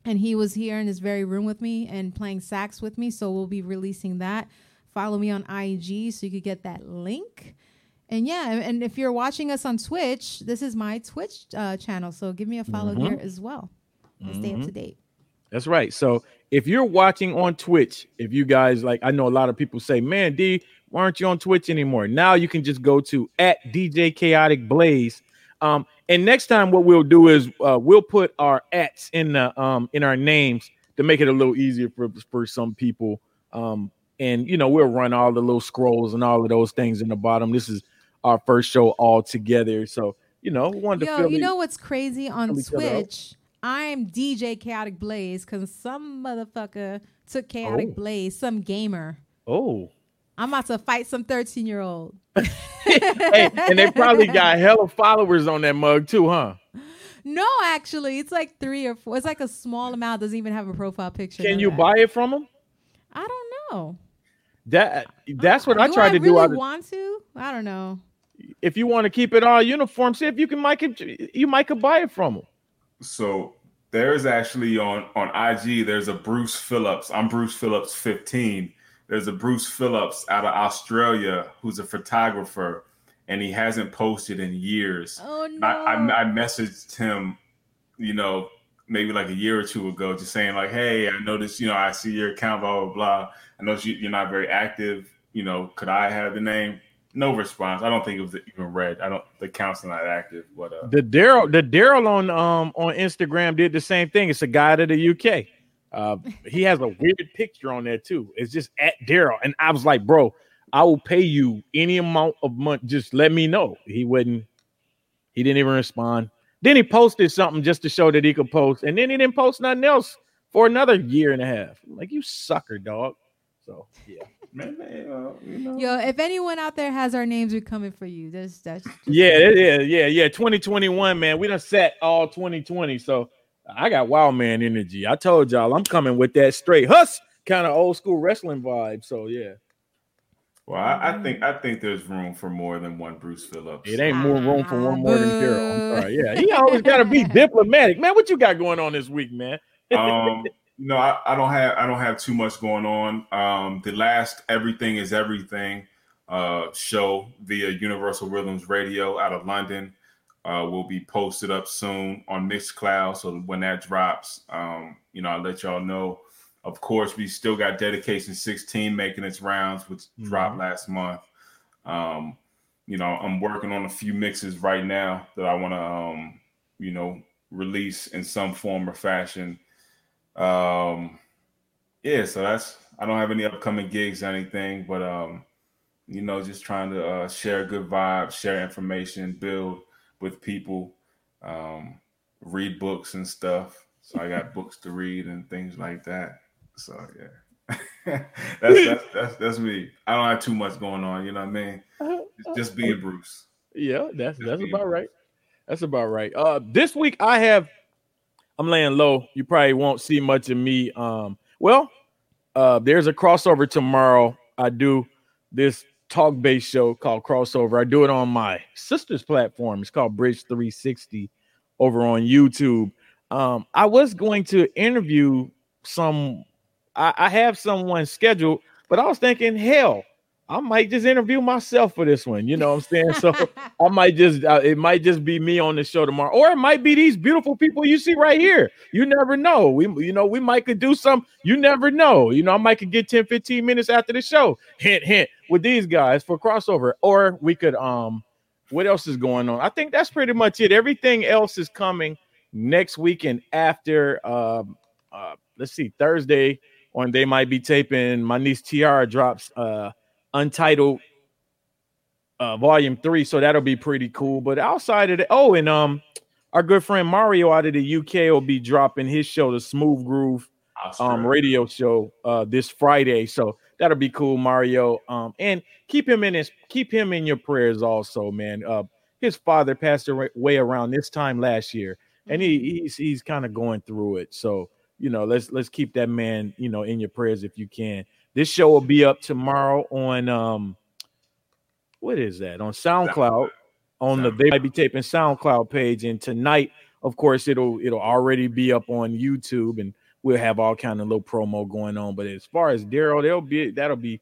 and he was here in his very room with me and playing sax with me. So we'll be releasing that. Follow me on IG so you could get that link. And yeah, and if you're watching us on Twitch, this is my Twitch uh, channel. So give me a follow Mhm. here as well. And Stay up to Mhm. date. That's right. So if you're watching on Twitch, if you guys like, I know a lot of people say, "Man, D, why aren't you on Twitch anymore?" Now you can just go to at DJ Kaotic Blaze. Um, and next time, what we'll do is uh, we'll put our ats in the um in our names to make it a little easier for for some people. Um, and you know we'll run all the little scrolls and all of those things in the bottom. This is our first show all together, so you know we wanted to Yo, you it- know what's crazy on fill each other out. Twitch? I'm DJ Kaotic Blaze because some motherfucker took Kaotic Oh. Blaze, some gamer. Oh. I'm about to fight some 13 year old. [laughs] hey, and they probably got hella followers on that mug too, huh? No, actually, it's like three or four. It's like a small amount. Doesn't even have a profile picture. Can you that. buy it from them? I don't know. That that's what I do tried I to really do. Out of, want to? I don't know. if you want to keep it all uniform, see if you can might could- you might could buy it from them. So there's actually on on IG. There's a Bruce Phillips. I'm Bruce Phillips 15. There's a Bruce Phillips out of Australia who's a photographer, and he hasn't posted in years. Oh I, I, I messaged him, you know, maybe like a year or two ago, just saying like, "Hey, I noticed, you know, I see your account, blah blah blah. I noticed you, you're not very active. You know, could I have the name?" No response. I don't think it was even read. I don't. The account's not active, but uh, The Daryl the Daryl on um on Instagram did the same thing. It's a guy to the UK. Uh, he has a weird picture on there too. It's just at Daryl, and I was like, bro, I will pay you any amount of money. Just let me know. He wouldn't. He didn't even respond. Then he posted something just to show that he could post, and then he didn't post nothing else for another year and a half. I'm like you sucker, dog. So yeah, Man, man, you know. Yo, if anyone out there has our names, we're coming for you. That's that's yeah, yeah, yeah, yeah. 2021, man. We done set all 2020. So I got wild man energy. I told y'all I'm coming with that straight hus kind of old school wrestling vibe. So yeah, Well, I, I think I think there's room for more than one Bruce Phillips. it ain't more room for one more than Daryle. I'm sorry. Yeah, he always gotta be [laughs] diplomatic. Man, what you got going on this week, man? [laughs] um, no, I, I don't have I don't have too much going on. Um, the last Everything is Everything uh, show via Universal Rhythms Radio out of London uh, will be posted up soon on Mixcloud. So when that drops, um, you know, I'll let y'all know. Of course, we still got Dedication 16 making its rounds, which dropped last month. Um, you know, I'm working on a few mixes right now that I want to, um, you know, release in some form or fashion. Um, yeah, so that's I don't have any upcoming gigs or anything, but um, you know, just trying to uh, share good vibes, share information, build with people, um, read books and stuff. So I got books to read and things like that. So yeah, [laughs] that's, that's that's that's me. I don't have too much going on. You know what I mean? Just, just being Bruce. Yeah, that's that's about right. That's about right. Uh this week I have I'm laying low. You probably won't see much of me. Um, well, uh there's a crossover tomorrow. I do this talk-based show called Crossover. I do it on my sister's platform. It's called Bridge 360 over on YouTube. Um, I was going to interview some I, I have someone scheduled, but I was thinking, hell, I might just interview myself for this one. You know what I'm saying? So [laughs] I might just uh, it might just be me on the show tomorrow, or it might be these beautiful people you see right here. You never know. We you know we might could do some. You never know. You know I might could get 10, 15 minutes after the show. Hint, hint with these guys for crossover, or we could um. What else is going on? I think that's pretty much it. Everything else is coming next weekend after. Um, uh, let's see, Thursday, or they might be taping. My niece Tiara drops uh untitled uh volume three, so that'll be pretty cool. But outside of it, oh, and um, our good friend Mario out of the UK will be dropping his show, the Smooth Groove um radio show uh this Friday. So that'll be cool, Mario. Um, and keep him in his keep him in your prayers also, man. Uh his father passed away around this time last year, and he he's he's kind of going through it. So you know, let's let's keep that man, you know, in your prayers if you can. This show will be up tomorrow on um what is that? On SoundCloud. On the they might be taping SoundCloud page. And tonight of course it'll it'll already be up on YouTube. And we'll have all kind of little promo going on. But as far as Daryle they'll be that'll be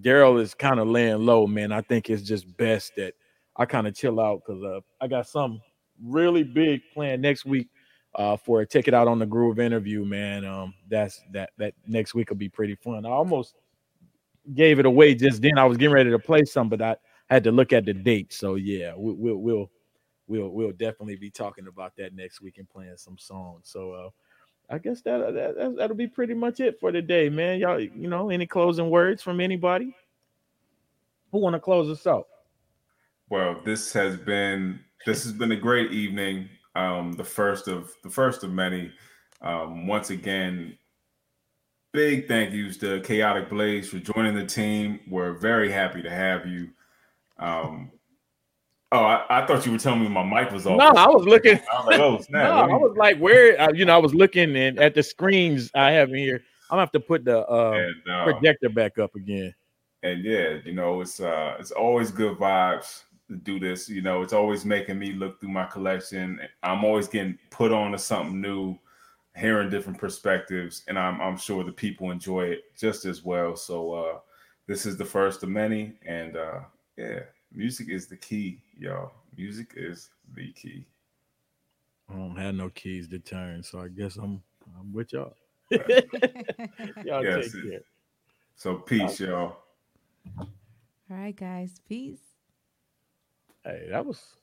Daryle is kind of laying low man. I think it's just best that I kind of chill out cuz uh I got some really big planned next week uh for a ticket out on the groove interview man um that's that that next week will be pretty fun I almost gave it away just then I was getting ready to play some but I had to look at the date. So yeah, we, we'll we'll we'll we'll definitely be talking about that next week and playing some songs. So uh, I guess that, that that that'll be pretty much it for today, man. Y'all, you know, any closing words from anybody? Who want to close us out? Well, this has been this has been a great evening. Um, the first of the first of many. Um, once again, big thank yous to Kaotic Blaze for joining the team. We're very happy to have you. Um, oh, I, I thought you were telling me my mic was off. No, I was looking. I was like, oh snap! no, I was like, where? Uh, you know, I was looking and at the screens I have in here. I'm gonna have to put the uh, And, uh, projector back up again. and yeah, you know, it's uh it's always good vibes do this. You know, it's always making me look through my collection. I'm always getting put on to something new, hearing different perspectives, and I'm I'm sure the people enjoy it just as well. So uh this is the first of many, and uh yeah, music is the key, y'all. Music is the key. I don't have no keys to turn, so I guess I'm I'm with y'all. Right. [laughs] y'all Yes, take care. So peace, y'all. All right, guys. Peace. Hey, that was